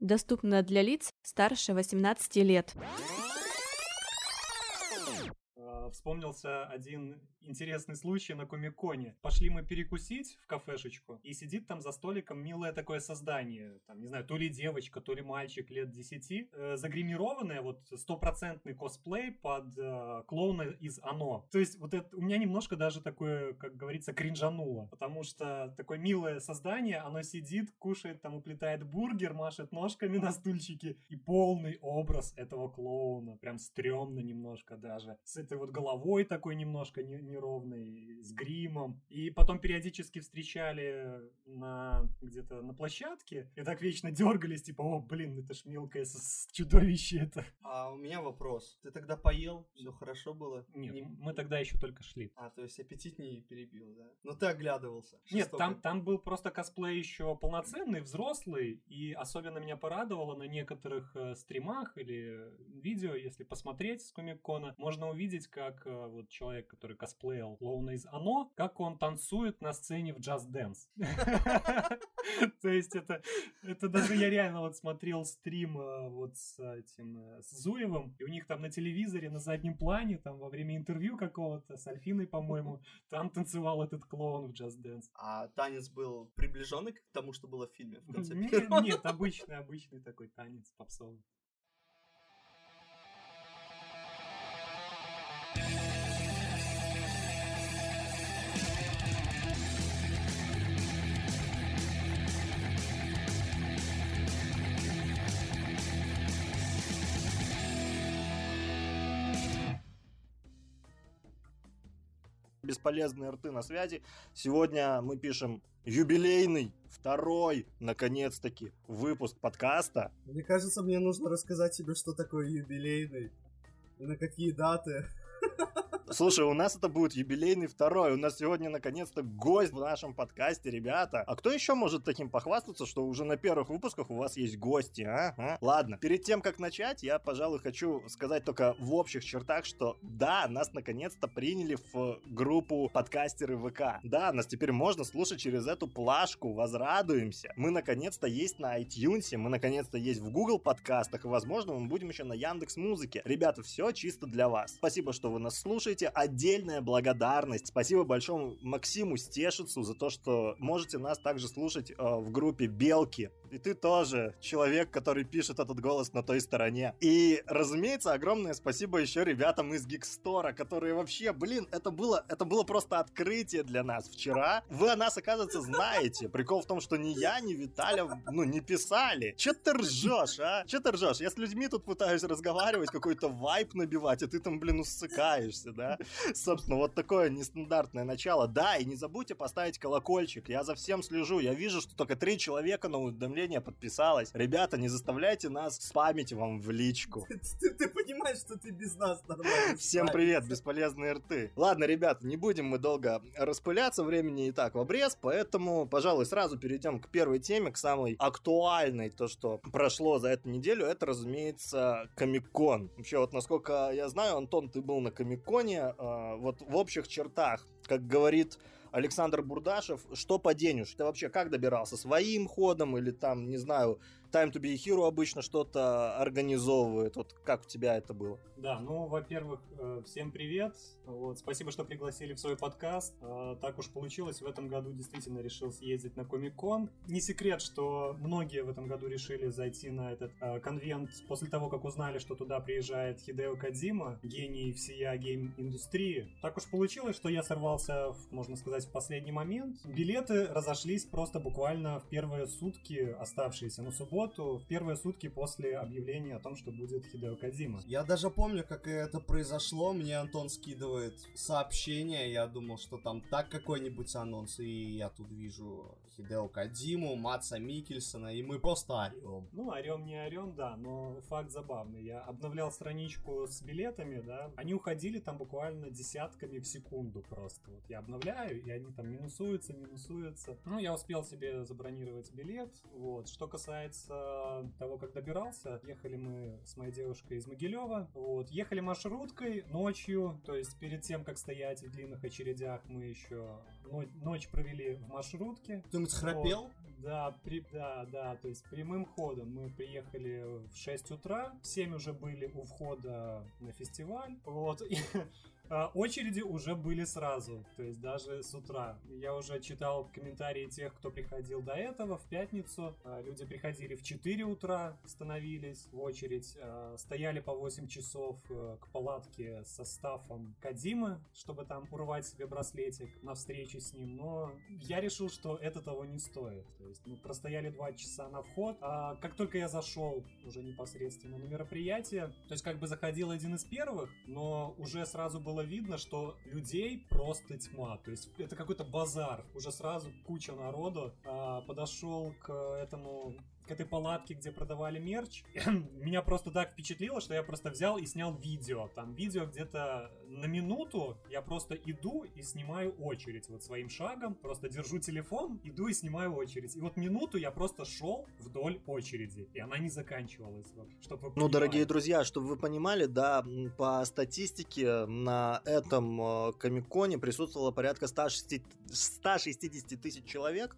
Доступно для лиц старше 18 лет. Вспомнился один интересный случай на Комиконе. Пошли мы перекусить в кафешечку, и сидит там за столиком милое такое создание, там, не знаю, то ли девочка, то ли мальчик лет 10, э, загримированное, вот стопроцентный косплей под э, клоуна из Оно. То есть вот это у меня немножко даже такое, как говорится, кринжануло, потому что такое милое создание, оно сидит, кушает, там, уплетает бургер, машет ножками на стульчике, и полный образ этого клоуна, прям стрёмно немножко даже, с этой вот головой такой немножко не, неровной, с гримом. И потом периодически встречали на где-то на площадке и так вечно дергались, типа, о, блин, это ж мелкое чудовище это. А у меня вопрос. Ты тогда поел? Все хорошо было? Нет, не... мы тогда еще только шли. А, то есть аппетит не перебил, да? Но ты оглядывался. Нет, там, там был просто косплей еще полноценный, взрослый, и особенно меня порадовало на некоторых э, стримах или видео, если посмотреть с Комик-Кона, можно увидеть, как э, вот человек, который косплеил клоуна из Оно, как он танцует на сцене в Just Dance. То есть это, это даже я реально вот смотрел стрим э, вот с этим, э, с Зуевым, и у них там на телевизоре на заднем плане, там во время интервью какого-то с Альфиной, по-моему, там танцевал этот клоун в Just Dance. А танец был приближенный к тому, что было в фильме в конце нет обычный, обычный такой танец попсовый. Бесполезные рты на связи. Сегодня мы пишем юбилейный, второй, наконец-таки, выпуск подкаста. Мне кажется, мне нужно рассказать тебе, что такое юбилейный и на какие даты. Слушай, у нас это будет юбилейный второй. У нас сегодня наконец-то гость в нашем подкасте, ребята. А кто еще может таким похвастаться, что уже на первых выпусках у вас есть гости, а? а? Ладно, перед тем, как начать, я, пожалуй, хочу сказать только в общих чертах, что да, нас наконец-то приняли в группу подкастеры ВК. Да, нас теперь можно слушать через эту плашку, возрадуемся. Мы наконец-то есть на iTunes, мы наконец-то есть в Google подкастах, и, возможно, мы будем еще на Яндекс Музыке. Ребята, все чисто для вас. Спасибо, что вы нас слушаете слушайте, отдельная благодарность. Спасибо большому Максиму Стешицу за то, что можете нас также слушать э, в группе Белки. И ты тоже человек, который пишет этот голос на той стороне. И, разумеется, огромное спасибо еще ребятам из Гикстора, которые вообще, блин, это было, это было просто открытие для нас вчера. Вы о нас, оказывается, знаете. Прикол в том, что ни я, ни Виталя, ну, не писали. Че ты ржешь, а? Че ты ржешь? Я с людьми тут пытаюсь разговаривать, какой-то вайп набивать, а ты там, блин, усыкаешься, да? Собственно, вот такое нестандартное начало. Да, и не забудьте поставить колокольчик. Я за всем слежу. Я вижу, что только три человека на уведомление подписалось. Ребята, не заставляйте нас спамить вам в личку. Ты, ты понимаешь, что ты без нас нормально. Всем привет, бесполезные рты. Ладно, ребята, не будем мы долго распыляться, времени и так в обрез, поэтому, пожалуй, сразу перейдем к первой теме, к самой актуальной, то, что прошло за эту неделю, это, разумеется, Комик-кон. Вообще, вот насколько я знаю, Антон, ты был на Комик-коне, э, вот в общих чертах, как говорит Александр Бурдашев, что по денежку? Ты вообще как добирался? Своим ходом или там, не знаю, Time to be a Hero обычно что-то организовывает. Вот как у тебя это было? Да, ну, во-первых, э, всем привет. Вот, спасибо, что пригласили в свой подкаст. Э, так уж получилось, в этом году действительно решил съездить на Комик-кон. Не секрет, что многие в этом году решили зайти на этот э, конвент после того, как узнали, что туда приезжает Хидео Кадзима, гений всея гейм-индустрии. Так уж получилось, что я сорвался, можно сказать, в последний момент. Билеты разошлись просто буквально в первые сутки оставшиеся на субботу субботу, в первые сутки после объявления о том, что будет Хидео Кадзима. Я даже помню, как это произошло. Мне Антон скидывает сообщение. Я думал, что там так какой-нибудь анонс. И я тут вижу Хидео Кадзиму, Маца Микельсона, и мы просто орем. Ну, орем не орем, да, но факт забавный. Я обновлял страничку с билетами, да, они уходили там буквально десятками в секунду просто. Вот я обновляю, и они там минусуются, минусуются. Ну, я успел себе забронировать билет, вот. Что касается того, как добирался, ехали мы с моей девушкой из Могилева. Вот, ехали маршруткой ночью, то есть перед тем, как стоять в длинных очередях, мы еще ночь провели в маршрутке. Кто-нибудь храпел? Вот. Да, при, да, да, то есть прямым ходом мы приехали в 6 утра, в 7 уже были у входа на фестиваль, вот, и очереди уже были сразу, то есть даже с утра. Я уже читал комментарии тех, кто приходил до этого в пятницу. А, люди приходили в 4 утра, становились в очередь, а, стояли по 8 часов э, к палатке со стафом Кадимы, чтобы там урвать себе браслетик на встрече с ним. Но я решил, что это того не стоит. То есть мы простояли 2 часа на вход. А как только я зашел уже непосредственно на мероприятие, то есть как бы заходил один из первых, но уже сразу было было видно, что людей просто тьма. То есть это какой-то базар. Уже сразу куча народу а, подошел к этому к этой палатке, где продавали мерч, меня просто так впечатлило, что я просто взял и снял видео. Там видео где-то на минуту, я просто иду и снимаю очередь вот своим шагом, просто держу телефон, иду и снимаю очередь. И вот минуту я просто шел вдоль очереди, и она не заканчивалась. Вот, чтобы ну, дорогие друзья, чтобы вы понимали, да, по статистике на этом э, комиконе присутствовало порядка 160, 160 тысяч человек,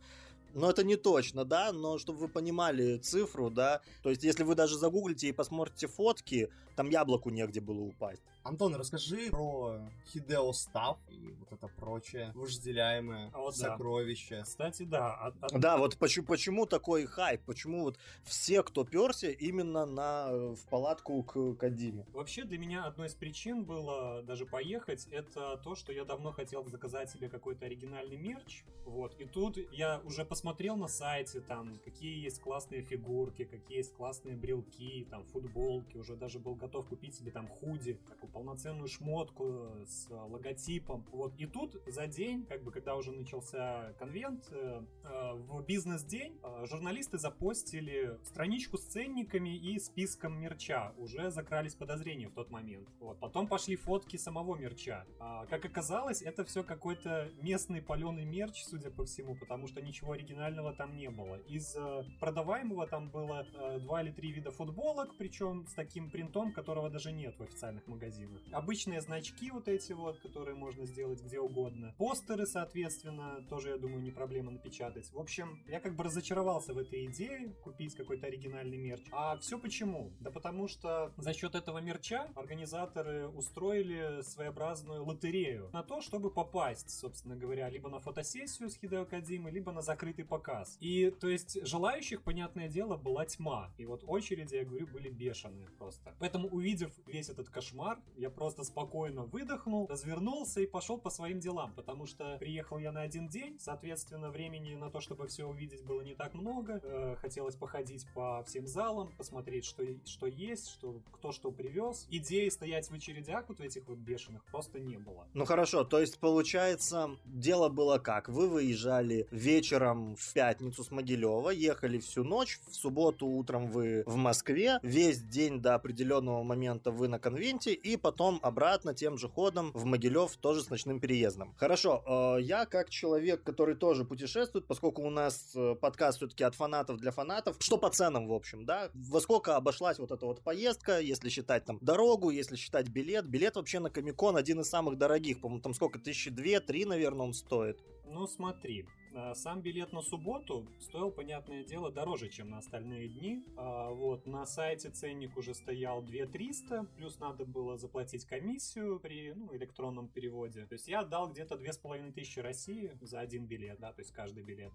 но это не точно, да, но чтобы вы понимали цифру, да, то есть если вы даже загуглите и посмотрите фотки, там яблоку негде было упасть. Антон, расскажи про Хидео Став и вот это прочее вожделяемое а вот сокровище. Да. Кстати, да. От, от... Да, вот почему, почему такой хайп? Почему вот все, кто перся, именно на, э, в палатку к Кадиме? Вообще для меня одной из причин было даже поехать, это то, что я давно хотел заказать себе какой-то оригинальный мерч. Вот. И тут я уже посмотрел на сайте, там, какие есть классные фигурки, какие есть классные брелки, там, футболки. Уже даже был готов купить себе там худи, как полноценную шмотку с логотипом. Вот. И тут за день, как бы когда уже начался конвент, э, э, в бизнес-день э, журналисты запостили страничку с ценниками и списком мерча. Уже закрались подозрения в тот момент. Вот. Потом пошли фотки самого мерча. А, как оказалось, это все какой-то местный паленый мерч, судя по всему, потому что ничего оригинального там не было. Из продаваемого там было два или три вида футболок, причем с таким принтом, которого даже нет в официальных магазинах. Обычные значки вот эти вот, которые можно сделать где угодно. Постеры, соответственно, тоже, я думаю, не проблема напечатать. В общем, я как бы разочаровался в этой идее купить какой-то оригинальный мерч. А все почему? Да потому что за счет этого мерча организаторы устроили своеобразную лотерею на то, чтобы попасть, собственно говоря, либо на фотосессию с Хидео Кадимы, либо на закрытый показ. И, то есть, желающих, понятное дело, была тьма. И вот очереди, я говорю, были бешеные просто. Поэтому, увидев весь этот кошмар, я просто спокойно выдохнул, развернулся и пошел по своим делам, потому что приехал я на один день, соответственно, времени на то, чтобы все увидеть, было не так много. Э, хотелось походить по всем залам, посмотреть, что, что есть, что, кто что привез. Идеи стоять в очередях вот этих вот бешеных просто не было. Ну хорошо, то есть получается, дело было как? Вы выезжали вечером в пятницу с Могилева, ехали всю ночь, в субботу утром вы в Москве, весь день до определенного момента вы на конвенте, и потом обратно тем же ходом в Могилев тоже с ночным переездом. Хорошо, э, я как человек, который тоже путешествует, поскольку у нас э, подкаст все-таки от фанатов для фанатов, что по ценам, в общем, да? Во сколько обошлась вот эта вот поездка, если считать там дорогу, если считать билет? Билет вообще на Комикон один из самых дорогих, по-моему, там сколько, тысячи две, три, наверное, он стоит. Ну, смотри, сам билет на субботу стоил, понятное дело, дороже, чем на остальные дни. А, вот, на сайте ценник уже стоял 2300, плюс надо было заплатить комиссию при ну, электронном переводе. То есть я отдал где-то 2500 России за один билет, да, то есть каждый билет.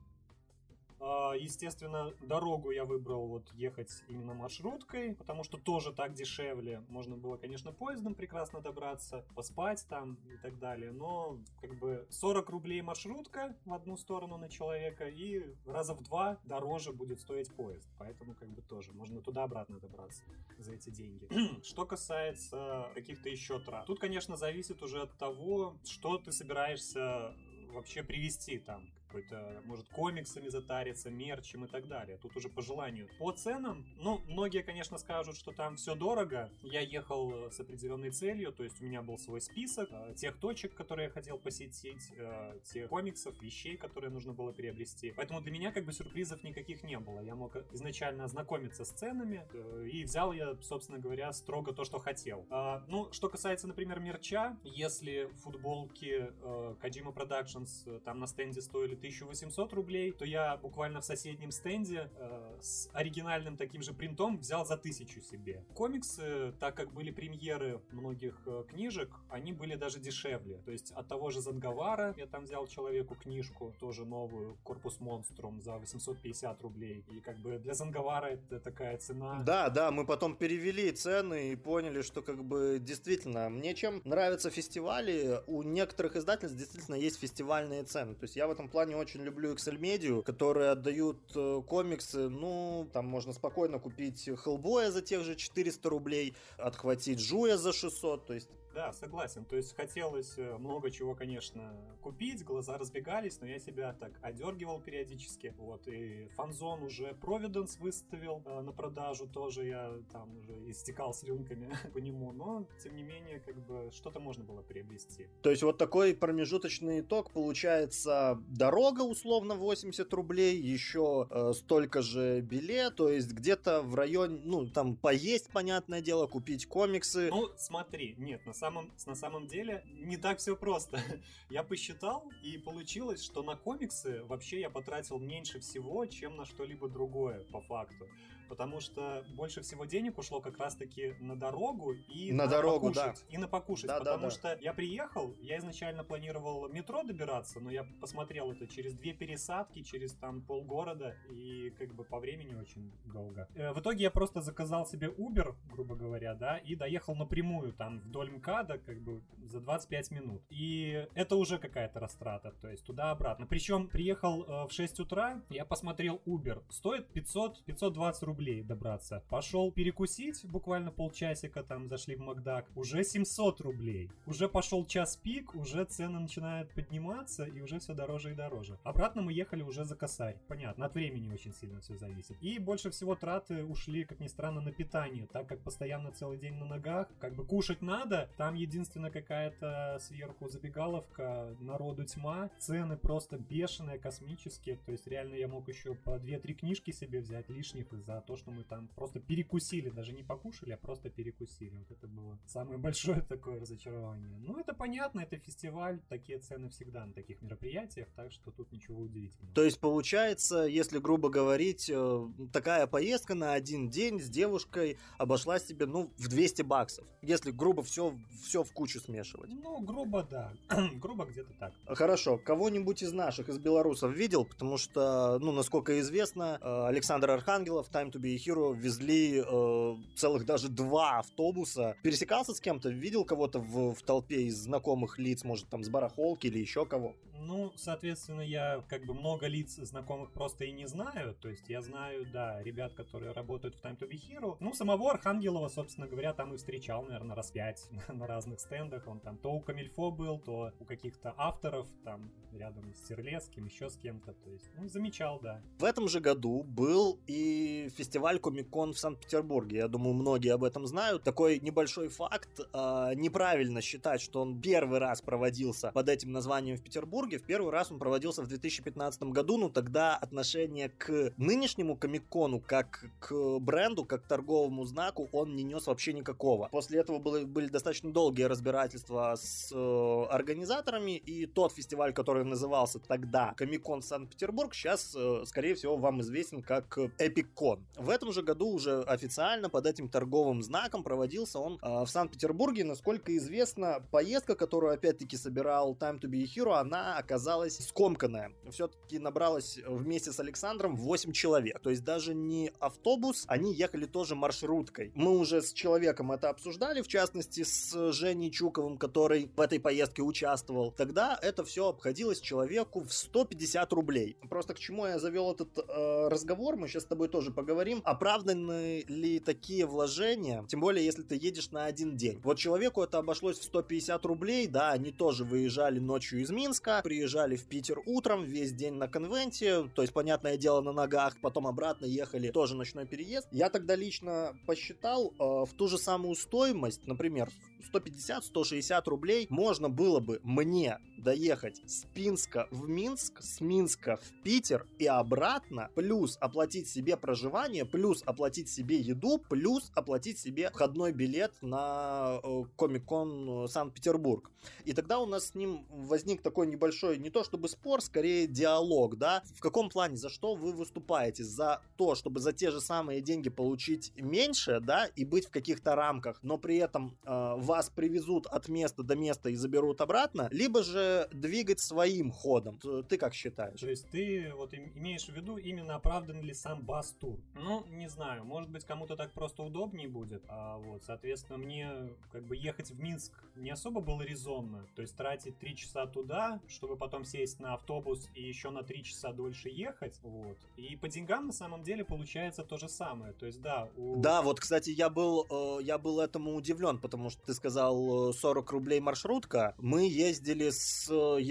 А, естественно, дорогу я выбрал вот ехать именно маршруткой, потому что тоже так дешевле. Можно было, конечно, поездом прекрасно добраться, поспать там и так далее, но как бы 40 рублей маршрутка в одну сторону на человека и раза в два дороже будет стоить поезд. Поэтому как бы тоже можно туда-обратно добраться за эти деньги. Что касается каких-то еще трат. Тут, конечно, зависит уже от того, что ты собираешься вообще привести там какой-то, может, комиксами затариться, мерчем и так далее. Тут уже по желанию. По ценам, ну, многие, конечно, скажут, что там все дорого. Я ехал с определенной целью, то есть у меня был свой список э, тех точек, которые я хотел посетить, э, тех комиксов, вещей, которые нужно было приобрести. Поэтому для меня как бы сюрпризов никаких не было. Я мог изначально ознакомиться с ценами, э, и взял я, собственно говоря, строго то, что хотел. А, ну, что касается, например, мерча, если футболки э, Kojima Productions э, там на стенде стоили 1800 рублей, то я буквально в соседнем стенде э, с оригинальным таким же принтом взял за тысячу себе. Комиксы, так как были премьеры многих э, книжек, они были даже дешевле. То есть от того же Зангавара я там взял человеку книжку, тоже новую, Корпус Монструм за 850 рублей. И как бы для Зангавара это такая цена. Да, да, мы потом перевели цены и поняли, что как бы действительно, мне чем нравятся фестивали, у некоторых издательств действительно есть фестивальные цены. То есть я в этом плане очень люблю Excel Media, которые отдают э, комиксы, ну, там можно спокойно купить Хеллбоя за тех же 400 рублей, отхватить Жуя за 600, то есть да, согласен. То есть хотелось э, много чего, конечно, купить, глаза разбегались, но я себя так одергивал периодически. Вот, и фанзон уже Providence выставил э, на продажу, тоже я там уже истекал с рюмками по нему, но, тем не менее, как бы что-то можно было приобрести. То есть вот такой промежуточный итог получается дорога условно 80 рублей, еще э, столько же билет, то есть где-то в районе, ну, там поесть, понятное дело, купить комиксы. Ну, смотри, нет, на самом самом, на самом деле не так все просто. я посчитал, и получилось, что на комиксы вообще я потратил меньше всего, чем на что-либо другое, по факту потому что больше всего денег ушло как раз-таки на дорогу и на, на дорогу, покушать. Да. И на покушать, да, потому да, да. что я приехал, я изначально планировал метро добираться, но я посмотрел это через две пересадки, через там полгорода, и как бы по времени очень долго. Э, в итоге я просто заказал себе Uber, грубо говоря, да, и доехал напрямую там вдоль МКАДа, как бы за 25 минут. И это уже какая-то растрата, то есть туда-обратно. Причем приехал э, в 6 утра, я посмотрел Uber, стоит 500, 520 рублей рублей добраться. Пошел перекусить, буквально полчасика там зашли в Макдак, уже 700 рублей. Уже пошел час пик, уже цены начинают подниматься и уже все дороже и дороже. Обратно мы ехали уже за косарь. Понятно, от времени очень сильно все зависит. И больше всего траты ушли, как ни странно, на питание, так как постоянно целый день на ногах, как бы кушать надо, там единственная какая-то сверху забегаловка, народу тьма, цены просто бешеные, космические, то есть реально я мог еще по 2-3 книжки себе взять лишних из-за то, что мы там просто перекусили, даже не покушали, а просто перекусили. Вот это было самое большое такое разочарование. Ну, это понятно, это фестиваль, такие цены всегда на таких мероприятиях, так что тут ничего удивительного. То есть, получается, если грубо говорить, э, такая поездка на один день с девушкой обошлась тебе, ну, в 200 баксов, если грубо все, все в кучу смешивать. Ну, грубо, да. грубо где-то так. Хорошо. Кого-нибудь из наших, из белорусов видел? Потому что, ну, насколько известно, э, Александр Архангелов, Time to to be a Hero везли э, целых даже два автобуса. Пересекался с кем-то? Видел кого-то в, в толпе из знакомых лиц, может, там, с барахолки или еще кого? Ну, соответственно, я как бы много лиц знакомых просто и не знаю. То есть я знаю, да, ребят, которые работают в Time to be Hero. Ну, самого Архангелова, собственно говоря, там и встречал, наверное, раз пять на разных стендах. Он там то у Камильфо был, то у каких-то авторов, там рядом с Терлецким, еще с кем-то. То есть, ну, замечал, да. В этом же году был и фестиваль Комикон в Санкт-Петербурге. Я думаю, многие об этом знают. Такой небольшой факт. Э, неправильно считать, что он первый раз проводился под этим названием в Петербурге. В первый раз он проводился в 2015 году, но тогда отношение к нынешнему Комикону, как к бренду, как к торговому знаку, он не нес вообще никакого. После этого было, были достаточно долгие разбирательства с э, организаторами, и тот фестиваль, который назывался тогда Комикон Санкт-Петербург, сейчас, э, скорее всего, вам известен как Эпикон. В этом же году уже официально под этим торговым знаком проводился он э, в Санкт-Петербурге. Насколько известно, поездка, которую опять-таки собирал Time to be a Hero, она оказалась скомканная. Все-таки набралась вместе с Александром 8 человек. То есть даже не автобус, они ехали тоже маршруткой. Мы уже с человеком это обсуждали, в частности с Женей Чуковым, который в этой поездке участвовал. Тогда это все обходилось человеку в 150 рублей. Просто к чему я завел этот э, разговор, мы сейчас с тобой тоже поговорим. Оправданы ли такие вложения, тем более если ты едешь на один день. Вот человеку это обошлось в 150 рублей, да, они тоже выезжали ночью из Минска, приезжали в Питер утром, весь день на конвенте, то есть, понятное дело, на ногах, потом обратно ехали, тоже ночной переезд. Я тогда лично посчитал э, в ту же самую стоимость, например, 150-160 рублей можно было бы мне доехать с Пинска в Минск, с Минска в Питер и обратно, плюс оплатить себе проживание, плюс оплатить себе еду, плюс оплатить себе входной билет на э, Комик-кон э, Санкт-Петербург. И тогда у нас с ним возник такой небольшой, не то чтобы спор, скорее диалог, да, в каком плане, за что вы выступаете? За то, чтобы за те же самые деньги получить меньше, да, и быть в каких-то рамках, но при этом э, вас привезут от места до места и заберут обратно, либо же двигать своим ходом. Ты как считаешь? То есть ты вот имеешь в виду именно оправдан ли сам бас-тур? Ну, не знаю, может быть кому-то так просто удобнее будет, а вот, соответственно, мне как бы ехать в Минск не особо было резонно, то есть тратить 3 часа туда, чтобы потом сесть на автобус и еще на 3 часа дольше ехать, вот. И по деньгам на самом деле получается то же самое, то есть да, у... Да, вот, кстати, я был, э, я был этому удивлен, потому что ты сказал 40 э, рублей маршрутка. Мы ездили с э,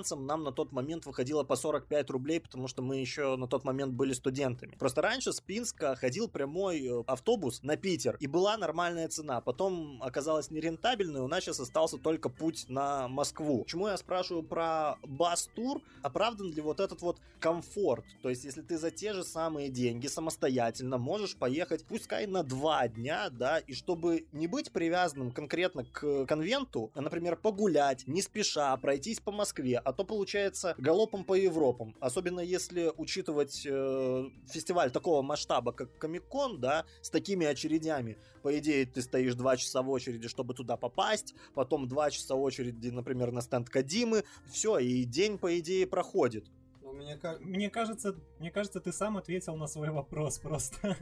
Евротрансом, нам на тот момент выходило по 45 рублей, потому что мы еще на тот момент были студентами. Просто раньше с Пинска ходил прямой э, автобус на Питер, и была нормальная цена. Потом оказалась нерентабельной, у нас сейчас остался только путь на Москву. Почему я спрашиваю про бас-тур? Оправдан ли вот этот вот комфорт? То есть, если ты за те же самые деньги самостоятельно можешь поехать, пускай на два дня, да, и чтобы не быть привязанным конкретно к конвенту, а, например, погулять, не спеша, пройтись по Москве, а то получается галопом по Европам. Особенно если учитывать э, фестиваль такого масштаба, как Комикон, да, с такими очередями. По идее, ты стоишь два часа в очереди, чтобы туда попасть, потом два часа очереди, например, на стенд Кадимы, все, и день, по идее, проходит. Мне, мне кажется, мне кажется, ты сам ответил на свой вопрос просто.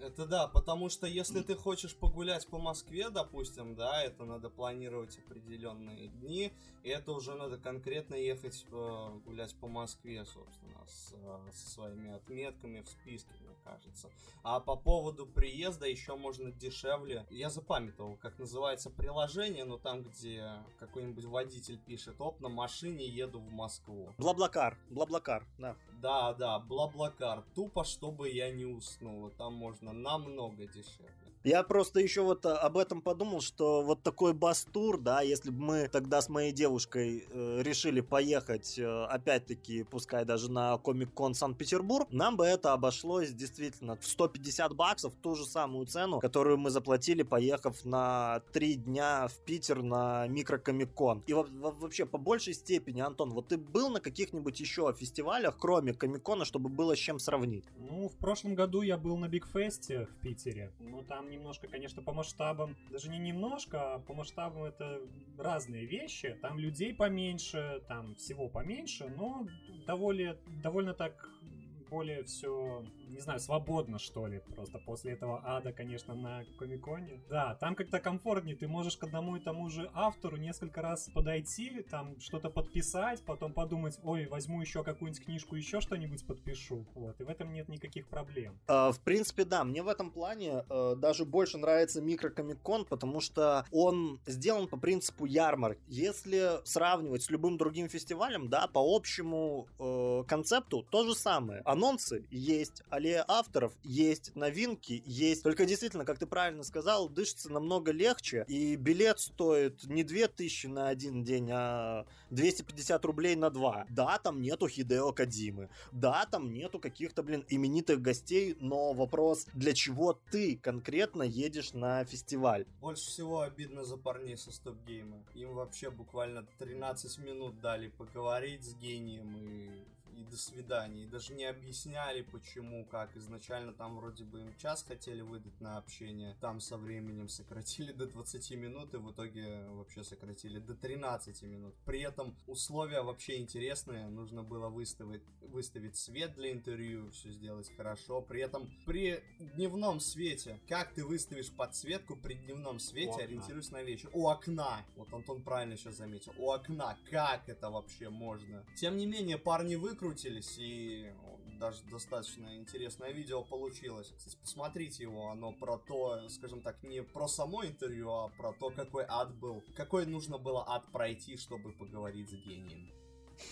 Это да, потому что если ты хочешь погулять по Москве, допустим, да, это надо планировать определенные дни, и это уже надо конкретно ехать э, гулять по Москве, собственно, с, э, со своими отметками в списке, мне кажется. А по поводу приезда еще можно дешевле. Я запамятовал, как называется приложение, но там, где какой-нибудь водитель пишет, оп, на машине еду в Москву. Блаблакар, Блаблакар, да. Да, да, Блаблакар. Тупо, чтобы я не уснул. Там можно намного дешевле. Я просто еще вот а, об этом подумал, что вот такой бастур, да, если бы мы тогда с моей девушкой э, решили поехать, э, опять-таки, пускай даже на Комик-кон Санкт-Петербург, нам бы это обошлось действительно в 150 баксов, ту же самую цену, которую мы заплатили, поехав на три дня в Питер на микрокомик-кон. И вообще, по большей степени, Антон, вот ты был на каких-нибудь еще фестивалях, кроме Комик-кона, чтобы было с чем сравнить? Ну, в прошлом году я был на Бигфесте в Питере, но там немножко, конечно, по масштабам, даже не немножко, а по масштабам это разные вещи. Там людей поменьше, там всего поменьше, но довольно, довольно так более все не знаю, свободно, что ли, просто после этого ада, конечно, на Комиконе. Да, там как-то комфортнее, ты можешь к одному и тому же автору несколько раз подойти, там что-то подписать, потом подумать, ой, возьму еще какую-нибудь книжку, еще что-нибудь подпишу, вот, и в этом нет никаких проблем. Uh, в принципе, да, мне в этом плане uh, даже больше нравится микрокомикон, потому что он сделан по принципу ярмарок. Если сравнивать с любым другим фестивалем, да, по общему uh, концепту то же самое. Анонсы есть, а аллея авторов, есть новинки, есть. Только действительно, как ты правильно сказал, дышится намного легче, и билет стоит не 2000 на один день, а 250 рублей на два. Да, там нету Хидео Кадимы, да, там нету каких-то, блин, именитых гостей, но вопрос, для чего ты конкретно едешь на фестиваль? Больше всего обидно за парней со стоп-гейма. Им вообще буквально 13 минут дали поговорить с гением и и до свидания. И даже не объясняли, почему, как. Изначально там вроде бы им час хотели выдать на общение. Там со временем сократили до 20 минут, и в итоге вообще сократили до 13 минут. При этом условия вообще интересные. Нужно было выставить, выставить свет для интервью, все сделать хорошо. При этом при дневном свете, как ты выставишь подсветку при дневном свете, ориентируясь на вечер? У окна. Вот Антон правильно сейчас заметил. У окна. Как это вообще можно? Тем не менее, парни выкрутили выкрутились, и даже достаточно интересное видео получилось. Кстати, посмотрите его, оно про то, скажем так, не про само интервью, а про то, какой ад был. Какой нужно было ад пройти, чтобы поговорить с гением.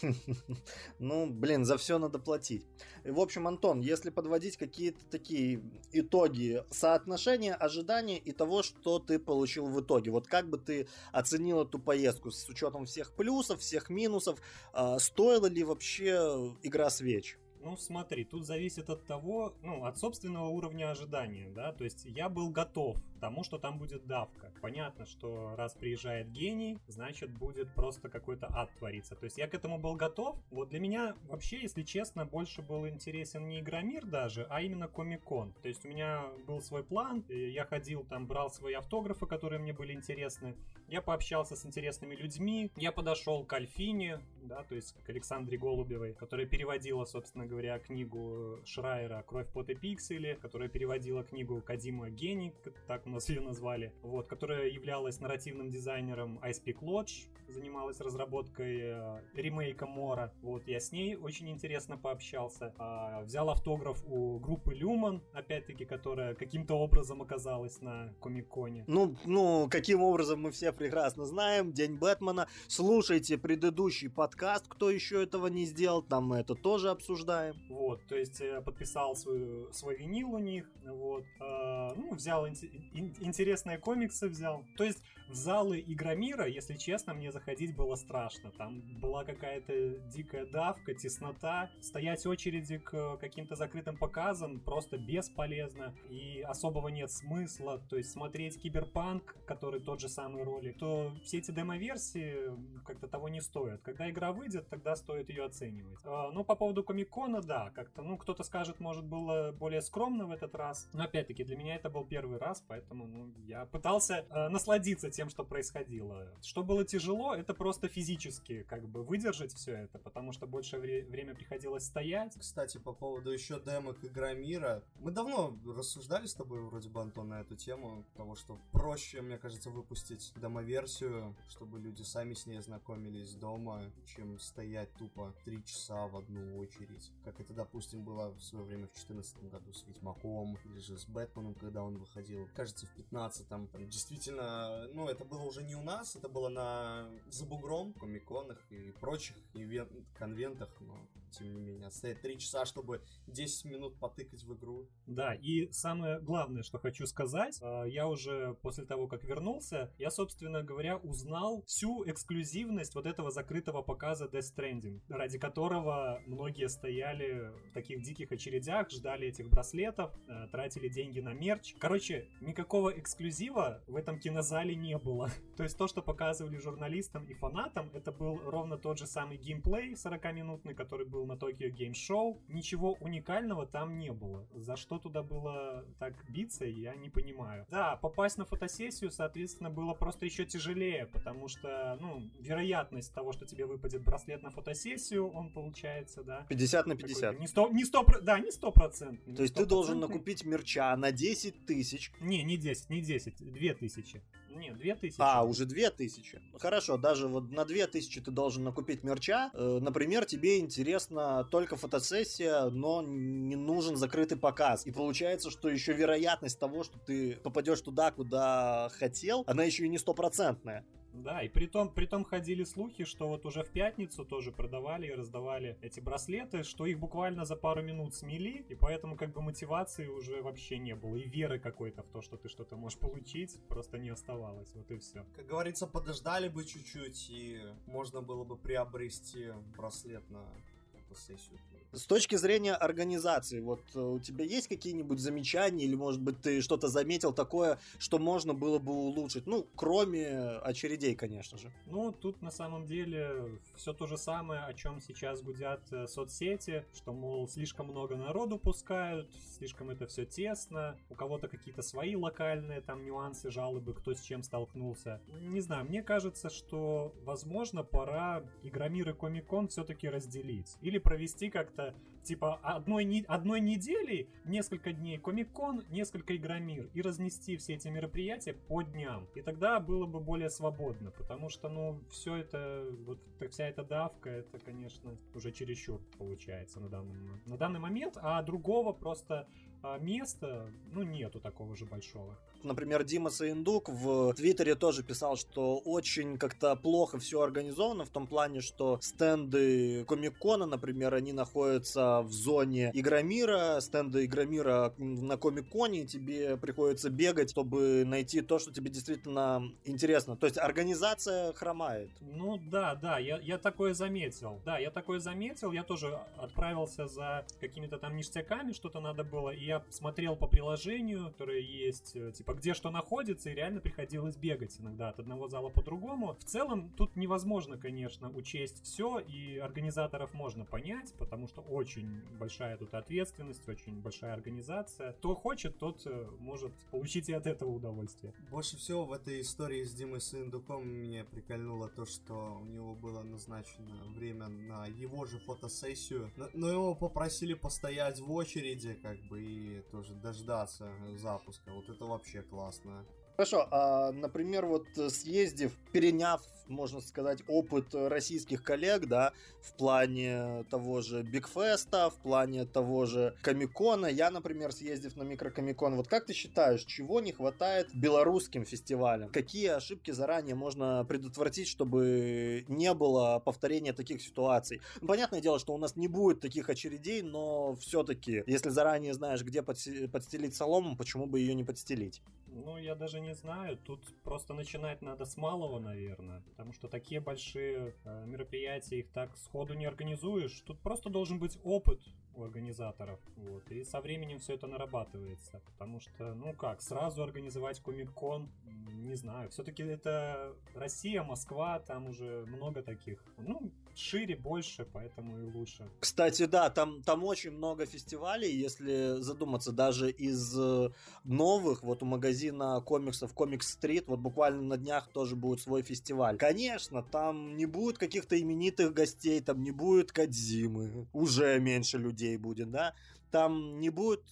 Ну, блин, за все надо платить. В общем, Антон, если подводить какие-то такие итоги соотношения ожидания и того, что ты получил в итоге, вот как бы ты оценил эту поездку с учетом всех плюсов, всех минусов, а, стоила ли вообще игра свеч? Ну, смотри, тут зависит от того, ну, от собственного уровня ожидания, да, то есть я был готов тому, что там будет давка. Понятно, что раз приезжает гений, значит будет просто какой-то ад твориться. То есть я к этому был готов. Вот для меня вообще, если честно, больше был интересен не Игромир даже, а именно Комикон. То есть у меня был свой план, я ходил там, брал свои автографы, которые мне были интересны, я пообщался с интересными людьми, я подошел к Альфине, да, то есть к Александре Голубевой, которая переводила, собственно говоря, книгу Шрайера «Кровь, пот и пиксели», которая переводила книгу Кадима Гений, так нас ее назвали, вот, которая являлась нарративным дизайнером Ice Peak Lodge, занималась разработкой э, ремейка Мора. Вот, я с ней очень интересно пообщался. А, взял автограф у группы Люман, опять-таки, которая каким-то образом оказалась на Комиконе. Ну, ну, каким образом мы все прекрасно знаем. День Бэтмена. Слушайте предыдущий подкаст, кто еще этого не сделал, там мы это тоже обсуждаем. Вот, то есть я подписал свою, свой винил у них, вот, э, ну, взял ин- ин- интересные комиксы, взял. То есть в залы Игромира, если честно, мне заходить было страшно. Там была какая-то дикая давка, теснота. Стоять очереди к каким-то закрытым показам просто бесполезно. И особого нет смысла. То есть смотреть Киберпанк, который тот же самый ролик, то все эти демо-версии как-то того не стоят. Когда игра выйдет, тогда стоит ее оценивать. Ну, по поводу Комикона, да, как-то, ну, кто-то скажет, может, было более скромно в этот раз. Но, опять-таки, для меня это был первый раз, поэтому, ну, я пытался э, насладиться тем, что происходило. Что было тяжело, это просто физически, как бы, выдержать все это, потому что больше вре- время приходилось стоять. Кстати, по поводу еще демок Игромира. Мы давно рассуждали с тобой, вроде бы, Антон, на эту тему. Того, что проще, мне кажется, выпустить демоверсию, чтобы люди сами с ней ознакомились дома, чем стоять тупо три часа в одну очередь. Как это, допустим, было в свое время в 2014 году с Ведьмаком, или же с Бэтменом, когда он выходил. Кажется, в 15-м. Там действительно, ну, это было уже не у нас, это было на за бугром, комиконах и прочих ивент, конвентах, но тем не менее, стоять три часа, чтобы 10 минут потыкать в игру. Да, и самое главное, что хочу сказать, э, я уже после того, как вернулся, я, собственно говоря, узнал всю эксклюзивность вот этого закрытого показа Death Stranding, ради которого многие стояли в таких диких очередях, ждали этих браслетов, э, тратили деньги на мерч. Короче, никакого эксклюзива в этом кинозале не было. То есть то, что показывали журналистам и фанатам, это был ровно тот же самый геймплей 40-минутный, который был на Tokyo Game Show. Ничего уникального там не было. За что туда было так биться, я не понимаю. Да, попасть на фотосессию, соответственно, было просто еще тяжелее, потому что, ну, вероятность того, что тебе выпадет браслет на фотосессию, он получается, да. 50 на 50. какой-то Не сто, не сто, про- да, не сто процентов. То есть ты должен накупить мерча на 10 тысяч. Не, не 10, не 10, 2 тысячи. Не, 2 тысячи. А, уже 2000. Хорошо, даже вот на 2000 ты должен накупить мерча. Э, Например, тебе интересна только фотосессия, но не нужен закрытый показ. И получается, что еще вероятность того, что ты попадешь туда, куда хотел, она еще и не стопроцентная. Да, и при том, при том ходили слухи, что вот уже в пятницу тоже продавали и раздавали эти браслеты, что их буквально за пару минут смели, и поэтому как бы мотивации уже вообще не было, и веры какой-то в то, что ты что-то можешь получить, просто не оставалось, вот и все. Как говорится, подождали бы чуть-чуть, и можно было бы приобрести браслет на фотосессию. С точки зрения организации, вот э, у тебя есть какие-нибудь замечания, или, может быть, ты что-то заметил такое, что можно было бы улучшить? Ну, кроме очередей, конечно же. Ну, тут на самом деле все то же самое, о чем сейчас гудят э, соцсети, что, мол, слишком много народу пускают, слишком это все тесно, у кого-то какие-то свои локальные там нюансы, жалобы, кто с чем столкнулся. Не знаю, мне кажется, что, возможно, пора Игромир и Комикон все-таки разделить. Или провести как-то типа одной, не- одной недели, несколько дней Комик-кон, несколько Игромир, и разнести все эти мероприятия по дням. И тогда было бы более свободно, потому что, ну, все это, вот вся эта давка, это, конечно, уже чересчур получается на данный, на данный момент, а другого просто А места, ну, нету такого же большого. Например, Дима Саиндук в Твиттере тоже писал, что очень как-то плохо все организовано в том плане, что стенды Комик-Кона, например, они находятся в зоне Игромира, стенды Игромира на Комик-Коне, и тебе приходится бегать, чтобы найти то, что тебе действительно интересно. То есть организация хромает. Ну да, да, я, я такое заметил. Да, я такое заметил, я тоже отправился за какими-то там ништяками, что-то надо было, и я смотрел по приложению, которое есть, э, типа, где что находится, и реально приходилось бегать иногда от одного зала по другому. В целом, тут невозможно, конечно, учесть все, и организаторов можно понять, потому что очень большая тут ответственность, очень большая организация. Кто хочет, тот э, может получить и от этого удовольствие. Больше всего в этой истории с Димой Сындуком меня прикольнуло то, что у него было назначено время на его же фотосессию, но, но его попросили постоять в очереди, как бы, и тоже дождаться запуска. Вот это вообще классно. Хорошо, а, например, вот э, съездив, переняв, можно сказать, опыт российских коллег, да, в плане того же Бигфеста, в плане того же Комикона, я, например, съездив на микрокомикон, вот как ты считаешь, чего не хватает белорусским фестивалям? Какие ошибки заранее можно предотвратить, чтобы не было повторения таких ситуаций? Ну, понятное дело, что у нас не будет таких очередей, но все-таки, если заранее знаешь, где подстелить солому, почему бы ее не подстелить? Ну, я даже не знаю. Тут просто начинать надо с малого, наверное. Потому что такие большие э, мероприятия, их так сходу не организуешь. Тут просто должен быть опыт у организаторов. Вот, и со временем все это нарабатывается. Потому что, ну как, сразу организовать Комик-кон, не знаю. Все-таки это Россия, Москва, там уже много таких. Ну, шире, больше, поэтому и лучше. Кстати, да, там, там очень много фестивалей, если задуматься, даже из э, новых, вот у магазина комиксов Комикс Стрит, вот буквально на днях тоже будет свой фестиваль. Конечно, там не будет каких-то именитых гостей, там не будет Кадзимы, уже меньше людей будет, да, там не будет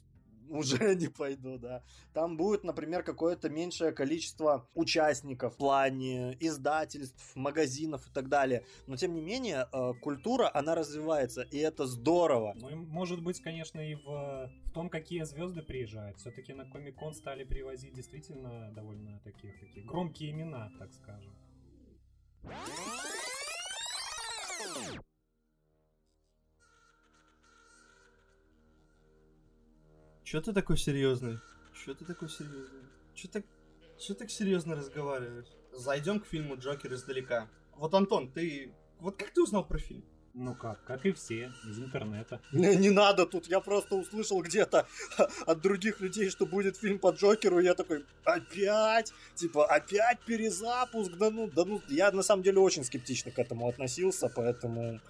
уже не пойду, да. Там будет, например, какое-то меньшее количество участников в плане издательств, магазинов и так далее. Но, тем не менее, э, культура, она развивается, и это здорово. Ну, может быть, конечно, и в, в том, какие звезды приезжают. Все-таки на Комик-кон стали привозить действительно довольно таких, такие громкие имена, так скажем. Чё ты такой серьезный? Чё ты такой серьезный? Чё так, чё так серьезно разговариваешь? Зайдем к фильму Джокер издалека. Вот, Антон, ты... Вот как ты узнал про фильм? Ну как, как и все, из интернета. Не, не надо тут, я просто услышал где-то от других людей, что будет фильм по Джокеру, и я такой, опять? Типа, опять перезапуск? Да ну, да ну, я на самом деле очень скептично к этому относился, поэтому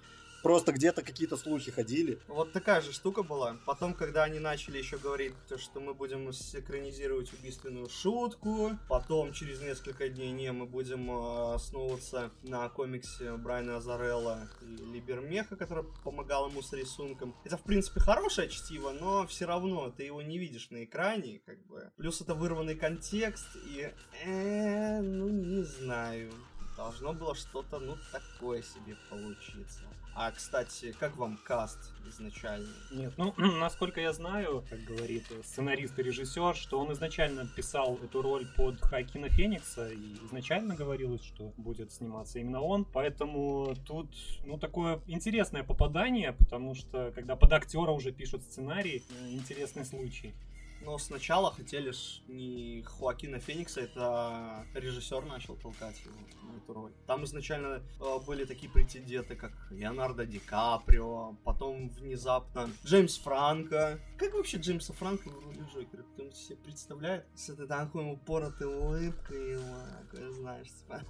Просто где-то какие-то слухи ходили. Вот такая же штука была. Потом, когда они начали еще говорить, то, что мы будем синхронизировать убийственную шутку, потом через несколько дней не, мы будем э, основываться на комиксе Брайана Азарелла и Либермеха, который помогал ему с рисунком. Это, в принципе, хорошее чтиво, но все равно ты его не видишь на экране, как бы. Плюс это вырванный контекст, и... Э, ну, не знаю. Должно было что-то, ну, такое себе получиться. А, кстати, как вам каст изначально? Нет, ну, насколько я знаю, как говорит сценарист и режиссер, что он изначально писал эту роль под Хакина Феникса, и изначально говорилось, что будет сниматься именно он, поэтому тут, ну, такое интересное попадание, потому что, когда под актера уже пишут сценарий, э, интересный случай. Но сначала хотели ж не Хоакина Феникса, это режиссер начал толкать его на эту роль. Там изначально э, были такие претенденты, как Леонардо Ди Каприо, потом внезапно Джеймс Франко. Как вообще Джеймса Франко в роли Джокера? Кто себе представляет? С этой такой упоротой улыбкой его, знаешь, типа,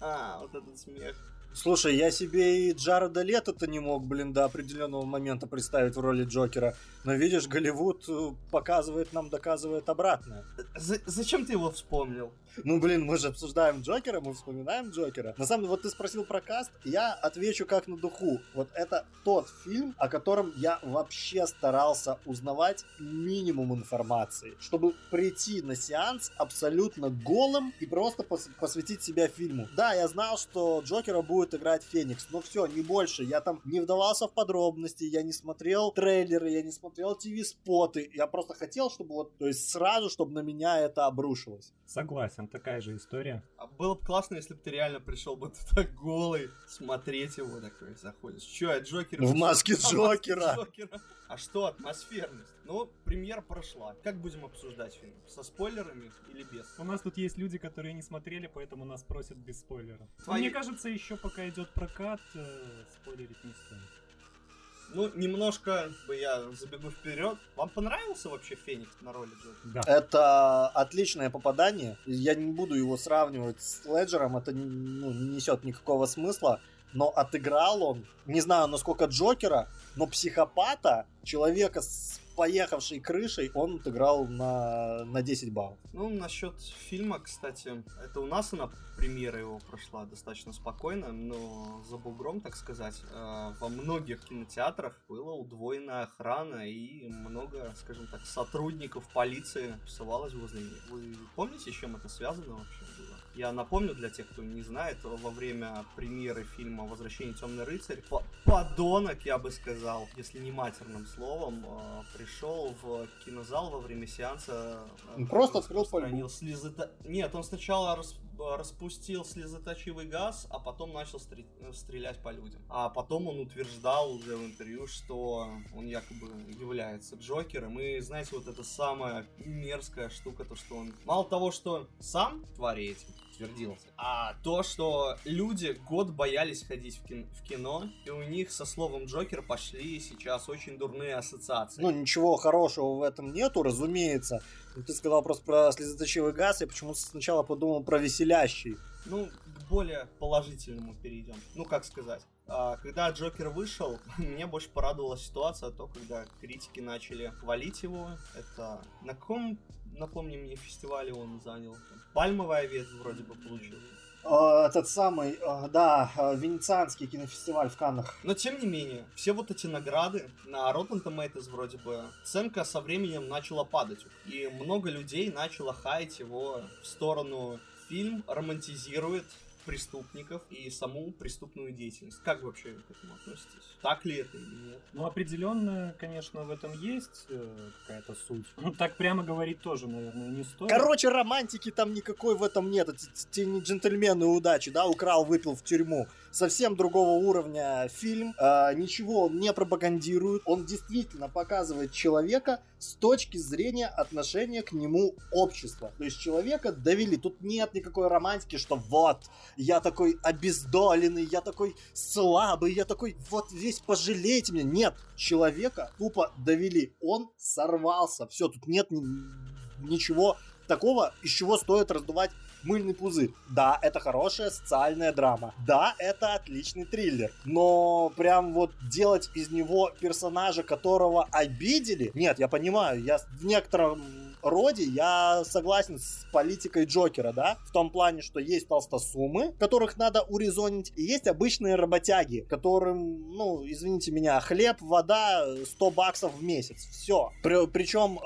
вот этот смех. Слушай, я себе и Джареда Лето-то не мог, блин, до определенного момента представить в роли Джокера. Но видишь, Голливуд э, показывает нам, доказывает обратное. З- зачем ты его вспомнил? Ну, блин, мы же обсуждаем Джокера, мы вспоминаем Джокера. На самом деле, вот ты спросил про каст, я отвечу как на духу. Вот это тот фильм, о котором я вообще старался узнавать минимум информации, чтобы прийти на сеанс абсолютно голым и просто пос- посвятить себя фильму. Да, я знал, что Джокера будет играть Феникс. Но все, не больше. Я там не вдавался в подробности, я не смотрел трейлеры, я не смотрел ТВ-споты. Я просто хотел, чтобы вот, то есть сразу, чтобы на меня это обрушилось. Согласен, такая же история. А было бы классно, если бы ты реально пришел бы туда голый, смотреть его такой, заходишь. Че, я Джокер? В маске А, Джокера. Джокера. А что атмосферность? Ну, премьера прошла. Как будем обсуждать фильм? Со спойлерами или без? У нас тут есть люди, которые не смотрели, поэтому нас просят без спойлеров. Твои- Мне кажется, еще пока идет прокат, э, спойлерить не стоит. Ну, немножко бы я забегу вперед. Вам понравился вообще Феникс на роли Джокера? Да. Это отличное попадание. Я не буду его сравнивать с Леджером, это ну, не несет никакого смысла. Но отыграл он, не знаю, насколько Джокера, но психопата, человека с поехавшей крышей, он отыграл на, на 10 баллов. Ну, насчет фильма, кстати, это у нас она премьера его прошла достаточно спокойно, но за бугром, так сказать, э, во многих кинотеатрах была удвоенная охрана и много, скажем так, сотрудников полиции тусовалось возле них. Вы помните, с чем это связано вообще? Я напомню для тех, кто не знает, во время премьеры фильма «Возвращение темный рыцарь» по- подонок, я бы сказал, если не матерным словом, э, пришел в кинозал во время сеанса. э, Он просто открыл распространил слезота- Нет, он сначала рас- распустил слезоточивый газ, а потом начал стре- э, стрелять по людям. А потом он утверждал уже в интервью, что он якобы является Джокером. И знаете, вот это самая мерзкая штука, то что он мало того, что сам творит, твердился, а то, что люди год боялись ходить в, кин- в кино, и у них со словом Джокер пошли сейчас очень дурные ассоциации. Ну, ничего хорошего в этом нету, разумеется. Ты сказал просто про слезоточивый газ, я почему-то сначала подумал про веселящий. Ну, к более положительному перейдем. Ну, как сказать. А, Когда Джокер вышел, меня больше порадовала ситуация, то, когда критики начали хвалить его. Это на каком, напомни мне, фестивале он занял? Пальмовая ветвь вроде бы получил. А, Этот самый, а, да, а, венецианский кинофестиваль в Каннах. Но тем не менее, все вот эти награды на Rotten Tomatoes вроде бы оценка со временем начала падать. И много людей начало хаять его в сторону фильм романтизирует преступников и саму преступную деятельность. Как вы вообще к этому относитесь? Так ли это или нет? Ну, определенно, конечно, в этом есть э, какая-то суть. Ну, так прямо говорить тоже, наверное, не стоит. Короче, романтики там никакой в этом нет. Это не джентльмены удачи, да, украл, выпил в тюрьму. Совсем другого уровня фильм. А, ничего он не пропагандирует. Он действительно показывает человека с точки зрения отношения к нему общества. То есть человека довели. Тут нет никакой романтики, что вот, я такой обездоленный, я такой слабый, я такой, вот весь пожалейте меня. Нет, человека тупо довели. Он сорвался. Все, тут нет ни- ничего такого, из чего стоит раздувать мыльный пузырь. Да, это хорошая социальная драма. Да, это отличный триллер. Но прям вот делать из него персонажа, которого обидели... Нет, я понимаю, я в некотором роде я согласен с политикой Джокера, да, в том плане, что есть толстосумы, которых надо урезонить, и есть обычные работяги, которым, ну, извините меня, хлеб, вода, 100 баксов в месяц, все. причем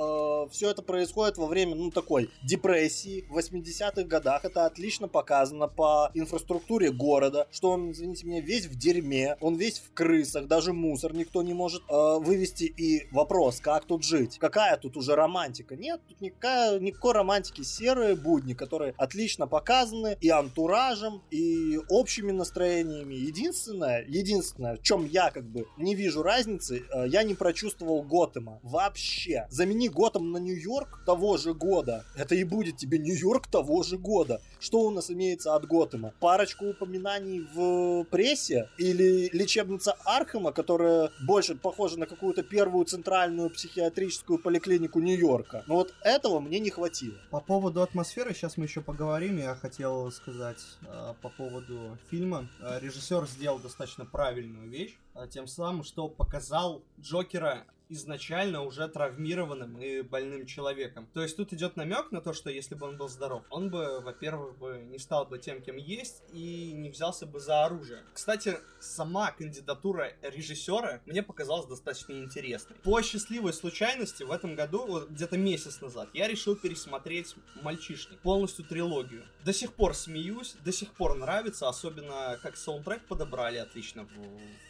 все это происходит во время, ну, такой депрессии. В 80-х годах, это отлично показано по инфраструктуре города, что он, извините меня, весь в дерьме, он весь в крысах, даже мусор никто не может э, вывести, и вопрос, как тут жить, какая тут уже романтика, нет, тут никакая, никакой романтики, серые будни, которые отлично показаны и антуражем, и общими настроениями. Единственное, единственное, в чем я как бы не вижу разницы, э, я не прочувствовал Готэма вообще. Замени Готэм на Нью-Йорк того же года, это и будет тебе Нью-Йорк того же года. Что у нас имеется от Готэма? Парочку упоминаний в прессе или лечебница Архема, которая больше похожа на какую-то первую центральную психиатрическую поликлинику Нью-Йорка. Но вот этого мне не хватило. По поводу атмосферы сейчас мы еще поговорим. Я хотел сказать э, по поводу фильма. Э, режиссер сделал достаточно правильную вещь, э, тем самым, что показал Джокера изначально уже травмированным и больным человеком. То есть тут идет намек на то, что если бы он был здоров, он бы, во-первых, бы не стал бы тем, кем есть, и не взялся бы за оружие. Кстати, сама кандидатура режиссера мне показалась достаточно интересной. По счастливой случайности в этом году, вот где-то месяц назад, я решил пересмотреть «Мальчишник», полностью трилогию. До сих пор смеюсь, до сих пор нравится, особенно как саундтрек подобрали отлично в,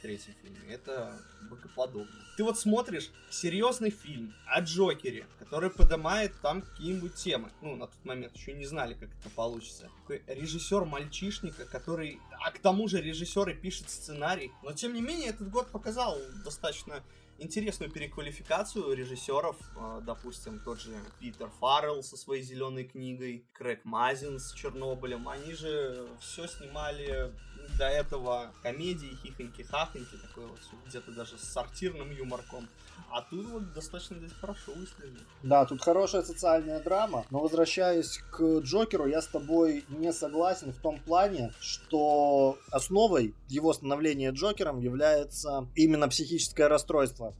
третьем фильме. Это богоподобно. Ты вот смотришь серьезный фильм о Джокере, который поднимает там какие-нибудь темы. Ну, на тот момент еще не знали, как это получится. Такой режиссер мальчишника, который... А к тому же режиссер и пишет сценарий. Но, тем не менее, этот год показал достаточно интересную переквалификацию режиссеров, а, допустим, тот же Питер Фаррелл со своей зеленой книгой, Крэг Мазин с Чернобылем, они же все снимали до этого комедии, хихоньки-хахоньки, такой вот где-то даже с сортирным юморком. А тут вот достаточно здесь хорошо выставили. Да, тут хорошая социальная драма, но возвращаясь к Джокеру, я с тобой не согласен в том плане, что основой его становления Джокером является именно психическое расстройство.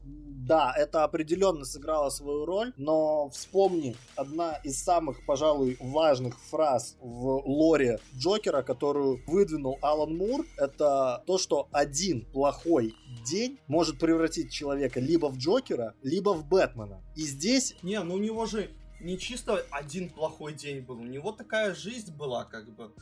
Да, это определенно сыграло свою роль, но вспомни, одна из самых, пожалуй, важных фраз в лоре Джокера, которую выдвинул Алан Мур, это то, что один плохой день может превратить человека либо в Джокера, либо в Бэтмена. И здесь... Не, ну у него же не чисто один плохой день был, у него такая жизнь была, как бы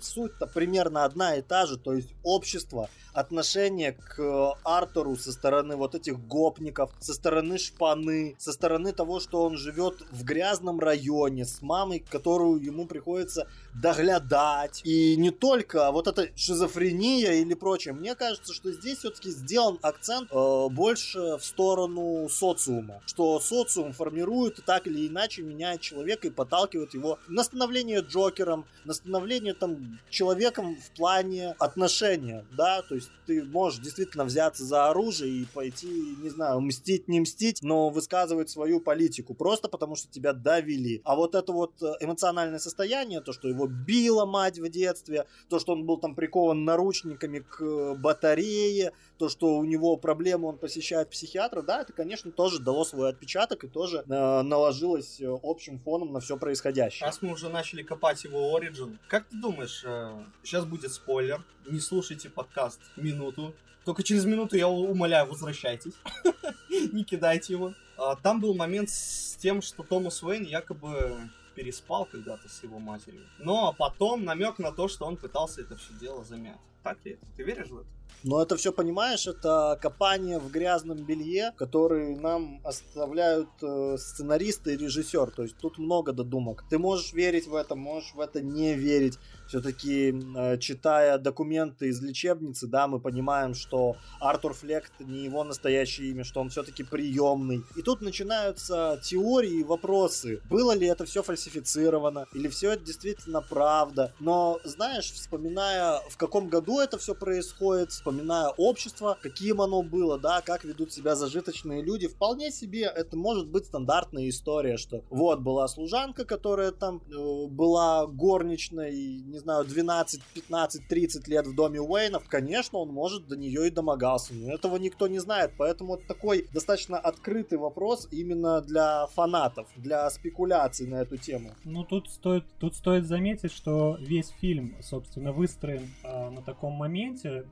суть-то примерно одна и та же, то есть общество, отношение к э, Артуру со стороны вот этих гопников, со стороны шпаны, со стороны того, что он живет в грязном районе с мамой, которую ему приходится доглядать. И не только вот эта шизофрения или прочее. Мне кажется, что здесь все-таки сделан акцент э, больше в сторону социума. Что социум формирует и так или иначе меняет человека и подталкивает его на становление Джокером, на становление там человеком в плане отношения, да, то есть ты можешь действительно взяться за оружие и пойти, не знаю, мстить, не мстить, но высказывать свою политику, просто потому что тебя довели. А вот это вот э, эмоциональное состояние, то, что его била мать в детстве, то, что он был там прикован наручниками к э, батарее, то, что у него проблемы, он посещает психиатра, да, это, конечно, тоже дало свой отпечаток и тоже э, наложилось э, общим фоном на все происходящее. Раз мы уже начали копать его оригин, как ты думаешь, э, сейчас будет спойлер, не слушайте подкаст минуту, только через минуту я умоляю, возвращайтесь, не кидайте его. А, там был момент с тем, что Томас Уэйн якобы переспал когда-то с его матерью. Но потом намек на то, что он пытался это все дело замять. Так ли это? Ты веришь в это? Но это все, понимаешь, это копание в грязном белье, которые нам оставляют э, сценаристы и режиссер. То есть тут много додумок. Ты можешь верить в это, можешь в это не верить все-таки э, читая документы из лечебницы, да, мы понимаем, что Артур Флект не его настоящее имя, что он все-таки приемный. И тут начинаются теории и вопросы. Было ли это все фальсифицировано? Или все это действительно правда? Но, знаешь, вспоминая, в каком году это все происходит, вспоминая общество, каким оно было, да, как ведут себя зажиточные люди, вполне себе это может быть стандартная история, что вот была служанка, которая там э, была горничной, не знаю, 12, 15, 30 лет в доме Уэйнов, конечно, он может до нее и домогался. Но этого никто не знает. Поэтому это такой достаточно открытый вопрос именно для фанатов, для спекуляций на эту тему. Ну, тут стоит, тут стоит заметить, что весь фильм, собственно, выстроен э, на таком моменте,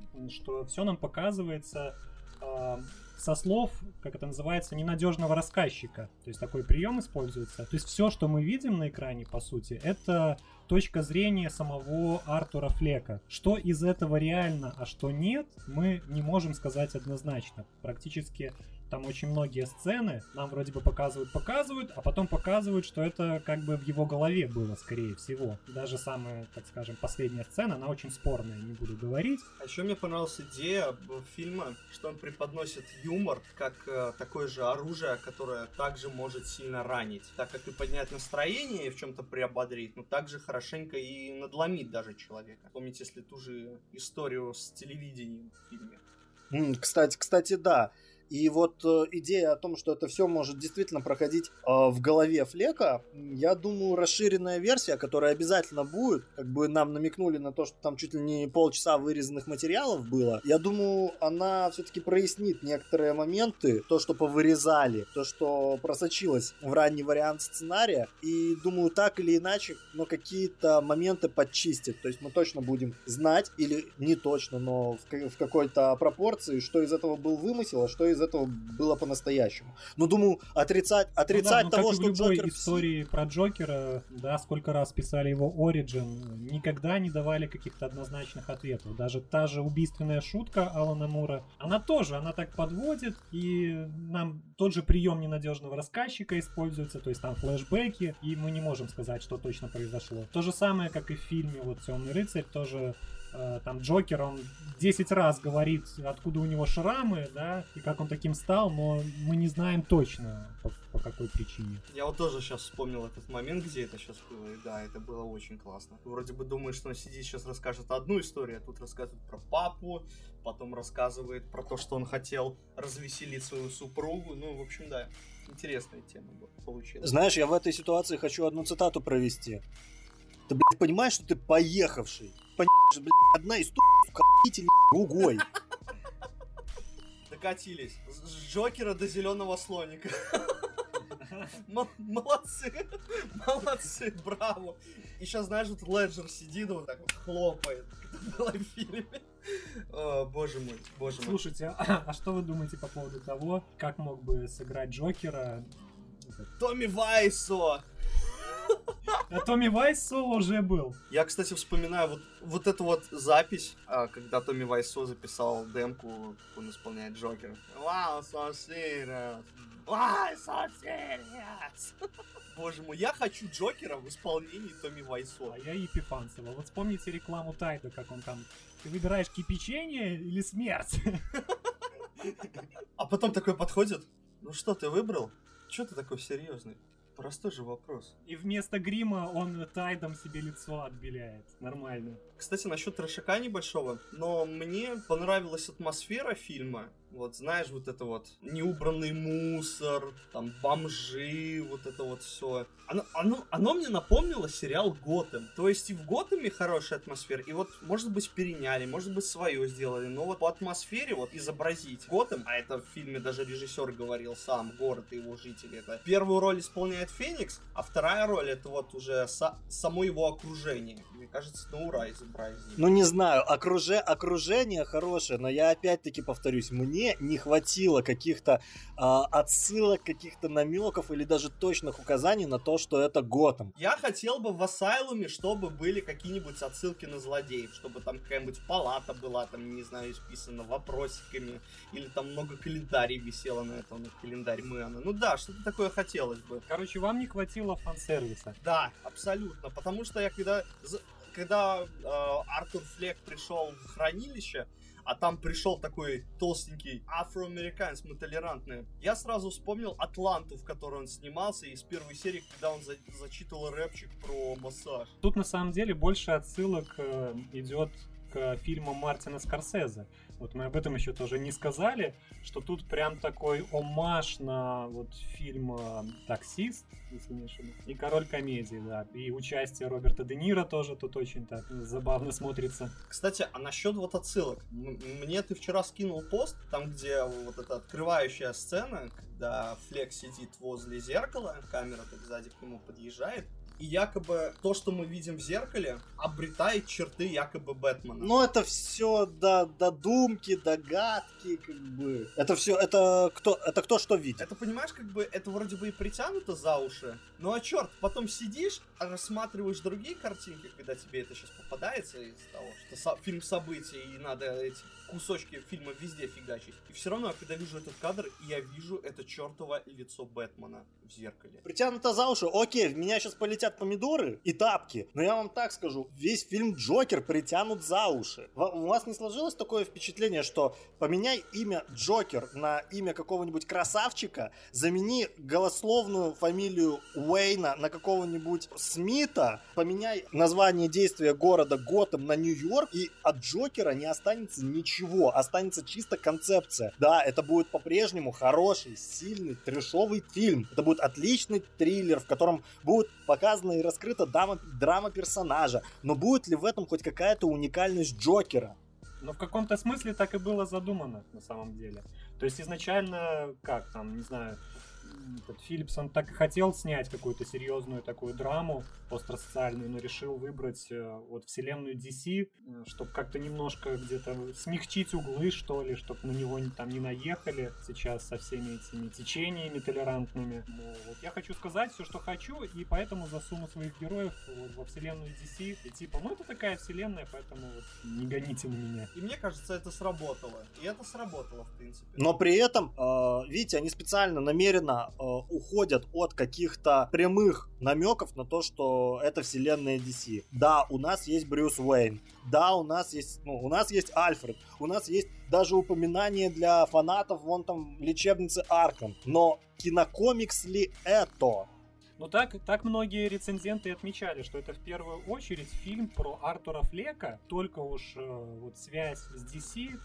что все нам показывается э, со слов, как это называется, ненадежного рассказчика. То есть такой прием используется. То есть все, что мы видим на экране, по сути, это точка зрения самого Артура Флека. Что из этого реально, а что нет, мы не можем сказать однозначно. Практически там очень многие сцены нам вроде бы показывают, показывают, а потом показывают, что это как бы в его голове было, скорее всего. Даже самая, так скажем, последняя сцена, она очень спорная, не буду говорить. А еще мне понравилась идея фильма, что он преподносит юмор как э, такое же оружие, которое также может сильно ранить, так как и поднять настроение и в чем-то приободрить, но также хорошенько и надломить даже человека. Помните, если ту же историю с телевидением в фильме? Кстати, кстати, да. И вот э, идея о том, что это все может действительно проходить э, в голове Флека, я думаю, расширенная версия, которая обязательно будет, как бы нам намекнули на то, что там чуть ли не полчаса вырезанных материалов было, я думаю, она все-таки прояснит некоторые моменты, то, что повырезали, то, что просочилось в ранний вариант сценария, и думаю, так или иначе, но какие-то моменты подчистит, то есть мы точно будем знать, или не точно, но в, в какой-то пропорции, что из этого был вымысел, а что из этого было по-настоящему. Но думаю, отрицать, отрицать ну, да, ну, того, как что в любой Джокер... истории про Джокера, да, сколько раз писали его Origin, никогда не давали каких-то однозначных ответов. Даже та же убийственная шутка Алана Мура, она тоже, она так подводит, и нам тот же прием ненадежного рассказчика используется, то есть там флешбеки, и мы не можем сказать, что точно произошло. То же самое, как и в фильме вот «Темный рыцарь», тоже там Джокер, он 10 раз говорит, откуда у него шрамы, да, и как он таким стал, но мы не знаем точно, по, по какой причине. Я вот тоже сейчас вспомнил этот момент, где это сейчас было, и да, это было очень классно. Вроде бы думаешь, что он сидит сейчас расскажет одну историю, а тут рассказывает про папу, потом рассказывает про то, что он хотел развеселить свою супругу, ну, в общем, да, интересная тема получилась. Знаешь, я в этой ситуации хочу одну цитату провести. Ты, блядь, понимаешь, что ты поехавший? Понимаешь, блядь, одна из вкатителей другой. Докатились. С Джокера до зеленого слоника. Молодцы, молодцы, браво. И сейчас, знаешь, вот Леджер сидит вот так вот хлопает, было в фильме. О, боже мой, боже мой. Слушайте, а, а что вы думаете по поводу того, как мог бы сыграть Джокера? Томми Вайсо! А Томми Вайсо уже был. Я, кстати, вспоминаю вот, вот эту вот запись, а, когда Томми Вайсо записал демку, он исполняет Джокер. Wow, so serious. Wow, so serious. Боже мой, я хочу Джокера в исполнении Томми Вайсо. А я Епифанцева. Вот вспомните рекламу Тайда, как он там... Ты выбираешь кипячение или смерть? А потом такой подходит. Ну что, ты выбрал? Че ты такой серьезный? Простой же вопрос. И вместо грима он тайдом себе лицо отбеляет. Нормально. Кстати, насчет трешака небольшого, но мне понравилась атмосфера фильма. Вот знаешь, вот это вот неубранный мусор, там бомжи, вот это вот все. Оно, оно, оно мне напомнило сериал Готэм. То есть и в Готэме хорошая атмосфера, и вот, может быть, переняли, может быть, свое сделали, но вот по атмосфере вот изобразить Готэм, а это в фильме даже режиссер говорил сам, город и его жители, это первую роль исполняет Феникс, а вторая роль это вот уже со, само его окружение. Мне кажется, на ура изобразили. Ну, не знаю, окруже, окружение хорошее, но я опять-таки повторюсь, мне мне не хватило каких-то э, отсылок, каких-то намеков или даже точных указаний на то, что это Готэм. Я хотел бы в Асайлуме, чтобы были какие-нибудь отсылки на злодеев, чтобы там какая-нибудь палата была, там, не знаю, исписана вопросиками, или там много календарей висело на этом, на календарь Мэна. Ну да, что-то такое хотелось бы. Короче, вам не хватило фан-сервиса. Да, абсолютно, потому что я когда когда э, Артур Флек пришел в хранилище, а там пришел такой толстенький афроамериканец, мы толерантные. Я сразу вспомнил Атланту, в которой он снимался, из первой серии, когда он за зачитывал рэпчик про массаж. Тут на самом деле больше отсылок э, идет к фильмам Мартина Скорсезе. Вот мы об этом еще тоже не сказали, что тут прям такой омаж на вот фильм э, «Таксист», если не ошибаюсь, и «Король комедии», да, и участие Роберта Де Ниро тоже тут очень так забавно смотрится. Кстати, а насчет вот отсылок. Мне ты вчера скинул пост, там, где вот эта открывающая сцена, когда Флек сидит возле зеркала, камера так сзади к нему подъезжает, и якобы то, что мы видим в зеркале, обретает черты якобы Бэтмена. Ну, это все до додумки, догадки, как бы. Это все, это кто, это кто что видит. Это, понимаешь, как бы, это вроде бы и притянуто за уши, ну а черт, потом сидишь, рассматриваешь другие картинки, когда тебе это сейчас попадается из-за того, что со- фильм событий, и надо эти кусочки фильма везде фигачить. И все равно, когда вижу этот кадр, я вижу это чертово лицо Бэтмена в зеркале. Притянуто за уши, окей, в меня сейчас полетят летят помидоры и тапки. Но я вам так скажу, весь фильм Джокер притянут за уши. У вас не сложилось такое впечатление, что поменяй имя Джокер на имя какого-нибудь красавчика, замени голословную фамилию Уэйна на какого-нибудь Смита, поменяй название действия города Готэм на Нью-Йорк, и от Джокера не останется ничего, останется чисто концепция. Да, это будет по-прежнему хороший, сильный, трешовый фильм. Это будет отличный триллер, в котором будет показана и раскрыта драма, драма персонажа. Но будет ли в этом хоть какая-то уникальность Джокера? Но в каком-то смысле так и было задумано на самом деле. То есть изначально, как там, не знаю, этот Филлипс, он так и хотел снять какую-то серьезную такую драму остросоциальную, но решил выбрать э, вот вселенную DC, э, чтобы как-то немножко где-то смягчить углы, что ли, чтобы на него там не наехали сейчас со всеми этими течениями толерантными. Но вот я хочу сказать все, что хочу, и поэтому засуну своих героев вот во вселенную DC. И типа, ну это такая вселенная, поэтому вот не гоните на меня. И мне кажется, это сработало. И это сработало, в принципе. Но при этом, э, видите, они специально, намеренно Э, уходят от каких-то прямых намеков на то, что это вселенная DC. Да, у нас есть Брюс Уэйн. Да, у нас есть, ну, у нас есть Альфред. У нас есть даже упоминание для фанатов вон там лечебницы Арком. Но кинокомикс ли это? Ну так, так многие рецензенты отмечали, что это в первую очередь фильм про Артура Флека, только уж э, вот связь с DC,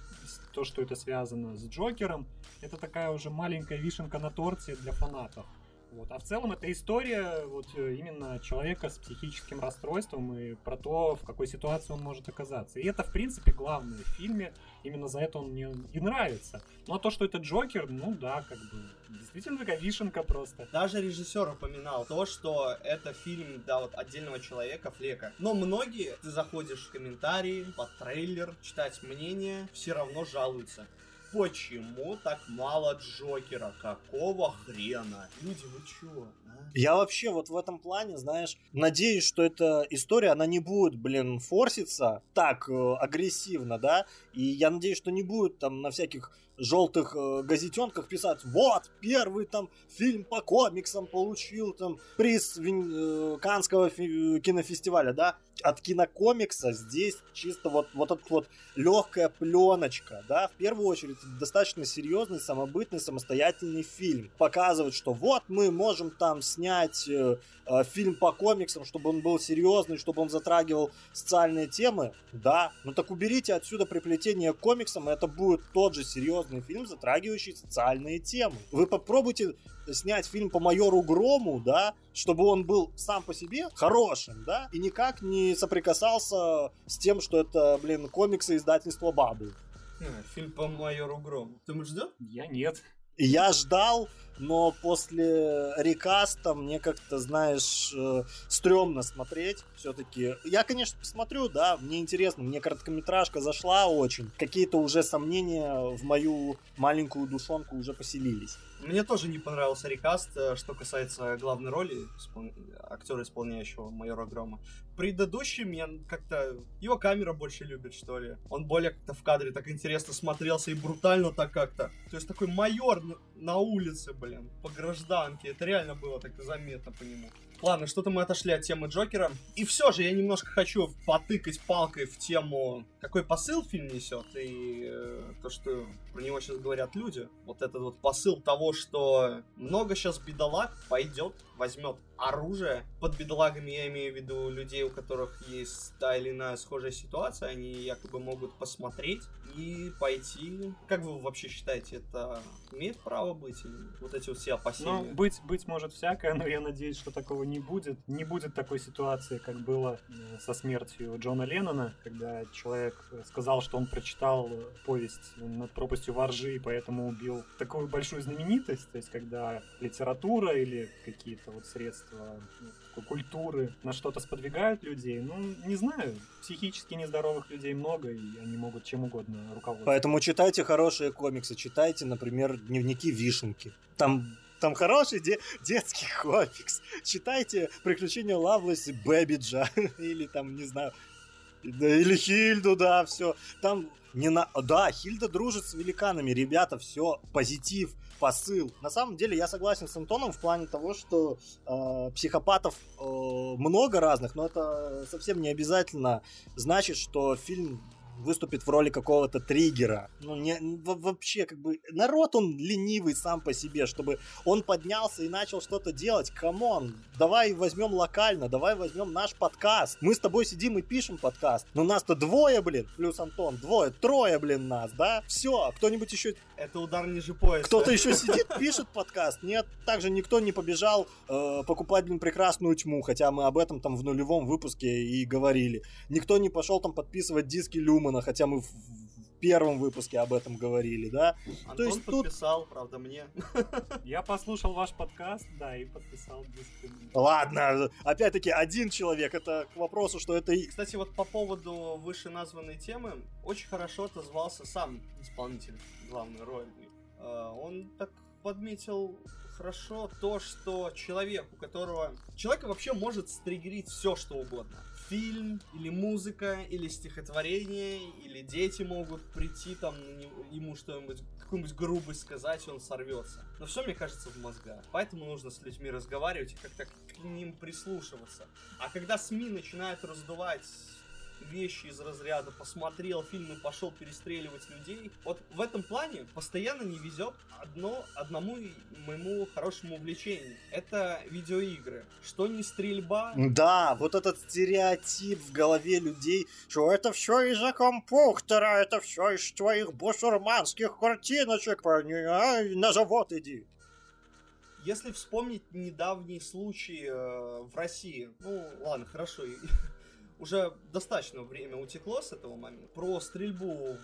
то, что это связано с Джокером, это такая уже маленькая вишенка на торте для фанатов. Вот. А в целом это история вот э, именно человека с психическим расстройством и про то, в какой ситуации он может оказаться. И это, в принципе, главное в фильме. Именно за это он мне и нравится. Ну а то, что это Джокер, ну да, как бы действительно такая вишенка просто. Даже режиссер упоминал то, что это фильм, да, вот отдельного человека, Флека. Но многие, ты заходишь в комментарии, под трейлер, читать мнение, все равно жалуются почему так мало Джокера? Какого хрена? Люди, вы чё? А? Я вообще вот в этом плане, знаешь, надеюсь, что эта история, она не будет, блин, форситься так э, агрессивно, да, и я надеюсь, что не будет там на всяких желтых э, газетенках писать, вот, первый там фильм по комиксам получил там приз Вин, э, Канского фи- кинофестиваля, да, от кинокомикса здесь чисто вот, вот эта вот легкая пленочка, да, в первую очередь достаточно серьезный, самобытный, самостоятельный фильм. Показывать, что вот мы можем там снять э, э, фильм по комиксам, чтобы он был серьезный, чтобы он затрагивал социальные темы, да, ну так уберите отсюда приплетение к комиксам, и это будет тот же серьезный фильм, затрагивающий социальные темы. Вы попробуйте снять фильм по майору Грому, да, чтобы он был сам по себе хорошим, да, и никак не соприкасался с тем, что это, блин, комиксы издательства Бабы. Фильм по майору Грому. Ты ждешь? Я нет. Я ждал, но после рекаста мне как-то, знаешь, э, стрёмно смотреть все-таки. Я, конечно, посмотрю, да, мне интересно, мне короткометражка зашла очень. Какие-то уже сомнения в мою маленькую душонку уже поселились. Мне тоже не понравился рекаст, э, что касается главной роли испол... актера, исполняющего майора Грома. Предыдущий мне как-то... Его камера больше любит, что ли. Он более как-то в кадре так интересно смотрелся и брутально так как-то. То есть такой майор на улице, блин, по гражданке. Это реально было так заметно по нему. Ладно, что-то мы отошли от темы Джокера. И все же я немножко хочу потыкать палкой в тему, какой посыл фильм несет, и э, то, что про него сейчас говорят люди. Вот этот вот посыл того, что много сейчас бедолаг пойдет, возьмет оружие. Под бедолагами я имею в виду людей, у которых есть та или иная схожая ситуация, они якобы могут посмотреть и пойти. Как вы вообще считаете, это имеет право быть? Вот эти вот все опасения? Ну, быть, быть может всякое, но я надеюсь, что такого не будет. Не будет такой ситуации, как было э, со смертью Джона Леннона, когда человек сказал, что он прочитал повесть над пропастью воржи, и поэтому убил такую большую знаменитость, то есть когда литература или какие-то вот средства ну, культуры на что-то сподвигают людей, ну, не знаю, психически нездоровых людей много, и они могут чем угодно руководствоваться. Поэтому читайте хорошие комиксы, читайте, например, дневники Вишенки. Там там хороший де- детский комикс. Читайте «Приключения Лавлеса Бэбиджа» или там, не знаю, или Хильду, да, все. Там Не на... Да, Хильда дружит с великанами, ребята, все, позитив, посыл. На самом деле я согласен с Антоном в плане того, что э, психопатов э, много разных, но это совсем не обязательно значит, что фильм выступит в роли какого-то триггера. Ну, не, вообще, как бы, народ он ленивый сам по себе, чтобы он поднялся и начал что-то делать. Come on, давай возьмем локально, давай возьмем наш подкаст. Мы с тобой сидим и пишем подкаст. Но нас-то двое, блин, плюс Антон, двое, трое, блин, нас, да? Все, кто-нибудь еще... Это удар ниже пояса. Кто-то еще сидит, пишет подкаст. Нет, также никто не побежал э, покупать, блин, прекрасную тьму, хотя мы об этом там в нулевом выпуске и говорили. Никто не пошел там подписывать диски Люма Ньюмана, хотя мы в первом выпуске об этом говорили, да? Антон То есть подписал, тут... правда, мне. Я послушал ваш подкаст, да, и подписал диск. Ладно, опять-таки, один человек, это к вопросу, что это... Кстати, вот по поводу вышеназванной темы, очень хорошо отозвался сам исполнитель главной роли. А, он так подметил хорошо то, что человек, у которого... Человека вообще может стригерить все, что угодно фильм, или музыка, или стихотворение, или дети могут прийти там ему что-нибудь, какую-нибудь грубость сказать, и он сорвется. Но все, мне кажется, в мозгах. Поэтому нужно с людьми разговаривать и как-то к ним прислушиваться. А когда СМИ начинают раздувать вещи из разряда посмотрел фильм и пошел перестреливать людей. Вот в этом плане постоянно не везет одно, одному моему хорошему увлечению. Это видеоигры. Что не стрельба. Да, вот этот стереотип в голове людей, что это все из-за компьютера, это все из твоих бусурманских картиночек, на завод иди. Если вспомнить недавний случай э, в России, ну ладно, хорошо, уже достаточно время утекло с этого момента. Про стрельбу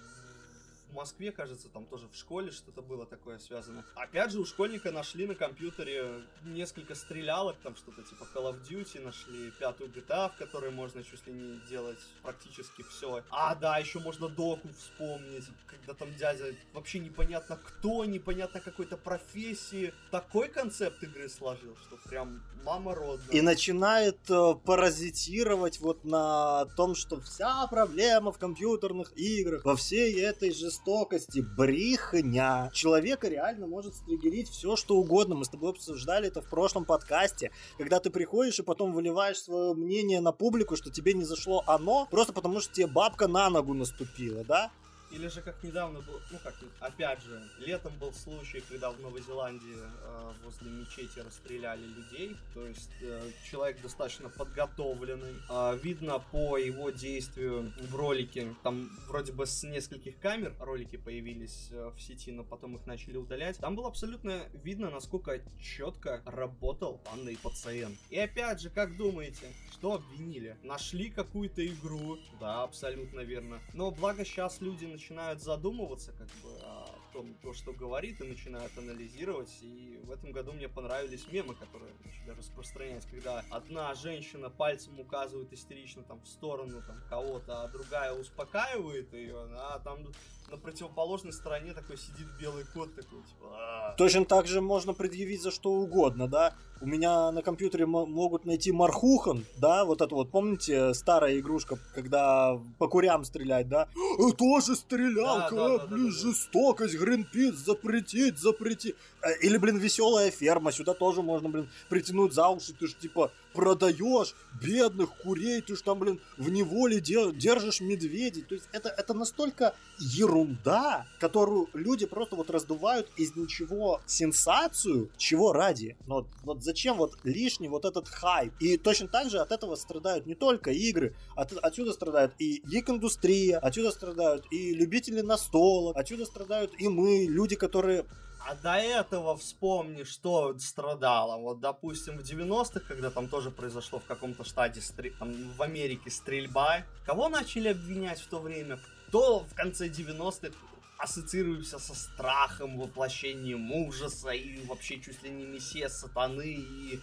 Москве, кажется, там тоже в школе что-то было такое связано. Опять же, у школьника нашли на компьютере несколько стрелялок, там что-то типа Call of Duty, нашли пятую GTA, в которой можно чуть ли не делать практически все. А, да, еще можно доку вспомнить, когда там дядя вообще непонятно кто, непонятно какой-то профессии. Такой концепт игры сложил, что прям мама родная. И начинает э, паразитировать вот на том, что вся проблема в компьютерных играх, во всей этой жестокости жестокости, брехня. Человека реально может стригерить все, что угодно. Мы с тобой обсуждали это в прошлом подкасте, когда ты приходишь и потом выливаешь свое мнение на публику, что тебе не зашло оно, просто потому что тебе бабка на ногу наступила, да? Или же как недавно был, ну как, опять же, летом был случай, когда в Новой Зеландии э, возле мечети расстреляли людей. То есть э, человек достаточно подготовленный. Э, видно по его действию в ролике, там вроде бы с нескольких камер ролики появились э, в сети, но потом их начали удалять. Там было абсолютно видно, насколько четко работал данный пациент. И опять же, как думаете, что обвинили? Нашли какую-то игру? Да, абсолютно верно. Но благо сейчас люди начинают начинают задумываться как бы о том, то, что говорит, и начинают анализировать. И в этом году мне понравились мемы, которые начали распространять, когда одна женщина пальцем указывает истерично там в сторону там кого-то, а другая успокаивает ее, а там на противоположной стороне такой сидит белый кот такой, типа... «А». Точно так же можно предъявить за что угодно, да? У меня на компьютере могут найти Мархухан, да, вот это вот, помните, старая игрушка, когда по курям стрелять, да? «Э, тоже стрелялка, да, да, да, блин, да, да, жестокость, Гринпис, запретить, запретить. Э, или, блин, веселая ферма, сюда тоже можно, блин, притянуть за уши, ты ж, типа, продаешь бедных курей, ты ж там, блин, в неволе держишь медведей. То есть это, это настолько ерунда, которую люди просто вот раздувают из ничего сенсацию, чего ради. Но вот, зачем вот лишний вот этот хайп? И точно так же от этого страдают не только игры, от, отсюда страдает и гик-индустрия, отсюда страдают и любители настолок, отсюда страдают и мы, люди, которые а до этого вспомни, что страдало. Вот, допустим, в 90-х, когда там тоже произошло в каком-то штате, там, в Америке стрельба, кого начали обвинять в то время? Кто в конце 90-х ассоциируемся со страхом, воплощением ужаса и вообще чуть ли не мессия сатаны и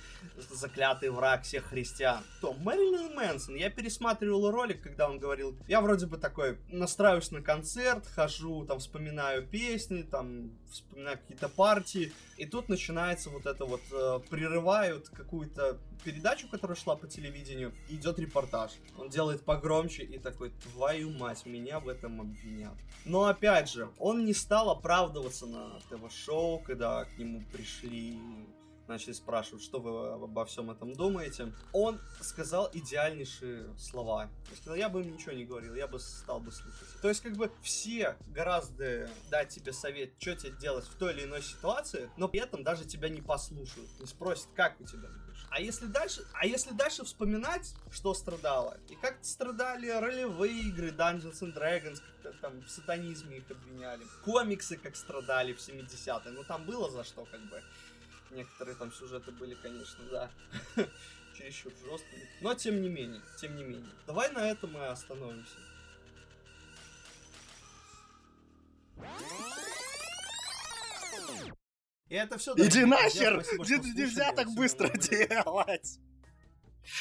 заклятый враг всех христиан. То Мэрилин Мэнсон, я пересматривал ролик, когда он говорил, я вроде бы такой настраиваюсь на концерт, хожу, там вспоминаю песни, там вспоминаю какие-то партии, и тут начинается вот это вот, э, прерывают какую-то передачу, которая шла по телевидению, идет репортаж. Он делает погромче и такой, твою мать, меня в этом обвинят. Но опять же, он не стал оправдываться на ТВ-шоу, когда к нему пришли начали спрашивать, что вы обо всем этом думаете, он сказал идеальнейшие слова. Он сказал, я бы им ничего не говорил, я бы стал бы слушать. То есть, как бы, все гораздо дать тебе совет, что тебе делать в той или иной ситуации, но при этом даже тебя не послушают, не спросят, как у тебя а если дальше, а если дальше вспоминать, что страдало, и как страдали ролевые игры Dungeons and Dragons, там в сатанизме их обвиняли, комиксы как страдали в 70-е, ну там было за что как бы. Некоторые там сюжеты были, конечно, да, чересчур жесткими. Но тем не менее, тем не менее. Давай на этом мы остановимся. И это все. Иди нахер! Нельзя так быстро делать!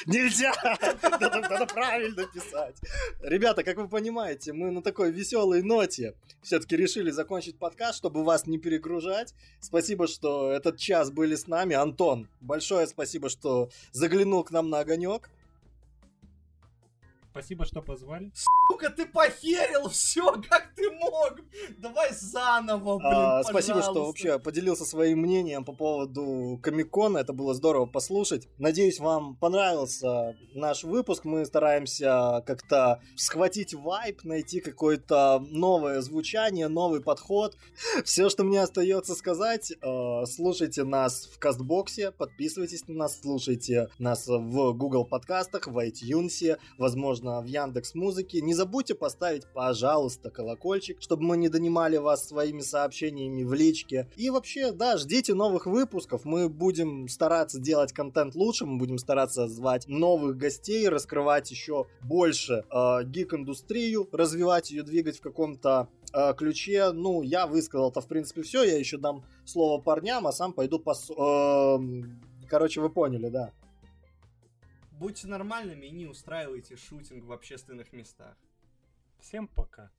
Нельзя! Надо, надо правильно писать. Ребята, как вы понимаете, мы на такой веселой ноте все-таки решили закончить подкаст, чтобы вас не перегружать. Спасибо, что этот час были с нами. Антон, большое спасибо, что заглянул к нам на огонек. Спасибо, что позвали. Сука, ты похерил все, как ты мог? Давай заново, блин, а, Спасибо, что вообще поделился своим мнением по поводу Комикона. Это было здорово послушать. Надеюсь, вам понравился наш выпуск. Мы стараемся как-то схватить вайп, найти какое-то новое звучание, новый подход. Все, что мне остается сказать, э, слушайте нас в Кастбоксе, подписывайтесь на нас, слушайте нас в Google подкастах, в iTunes, возможно, возможно, в Яндекс Музыке. Не забудьте поставить, пожалуйста, колокольчик, чтобы мы не донимали вас своими сообщениями в личке. И вообще, да, ждите новых выпусков. Мы будем стараться делать контент лучше, мы будем стараться звать новых гостей, раскрывать еще больше э, гик-индустрию, развивать ее, двигать в каком-то э, ключе. Ну, я высказал-то, в принципе, все. Я еще дам слово парням, а сам пойду по... Э, короче, вы поняли, да. Будьте нормальными и не устраивайте шутинг в общественных местах. Всем пока.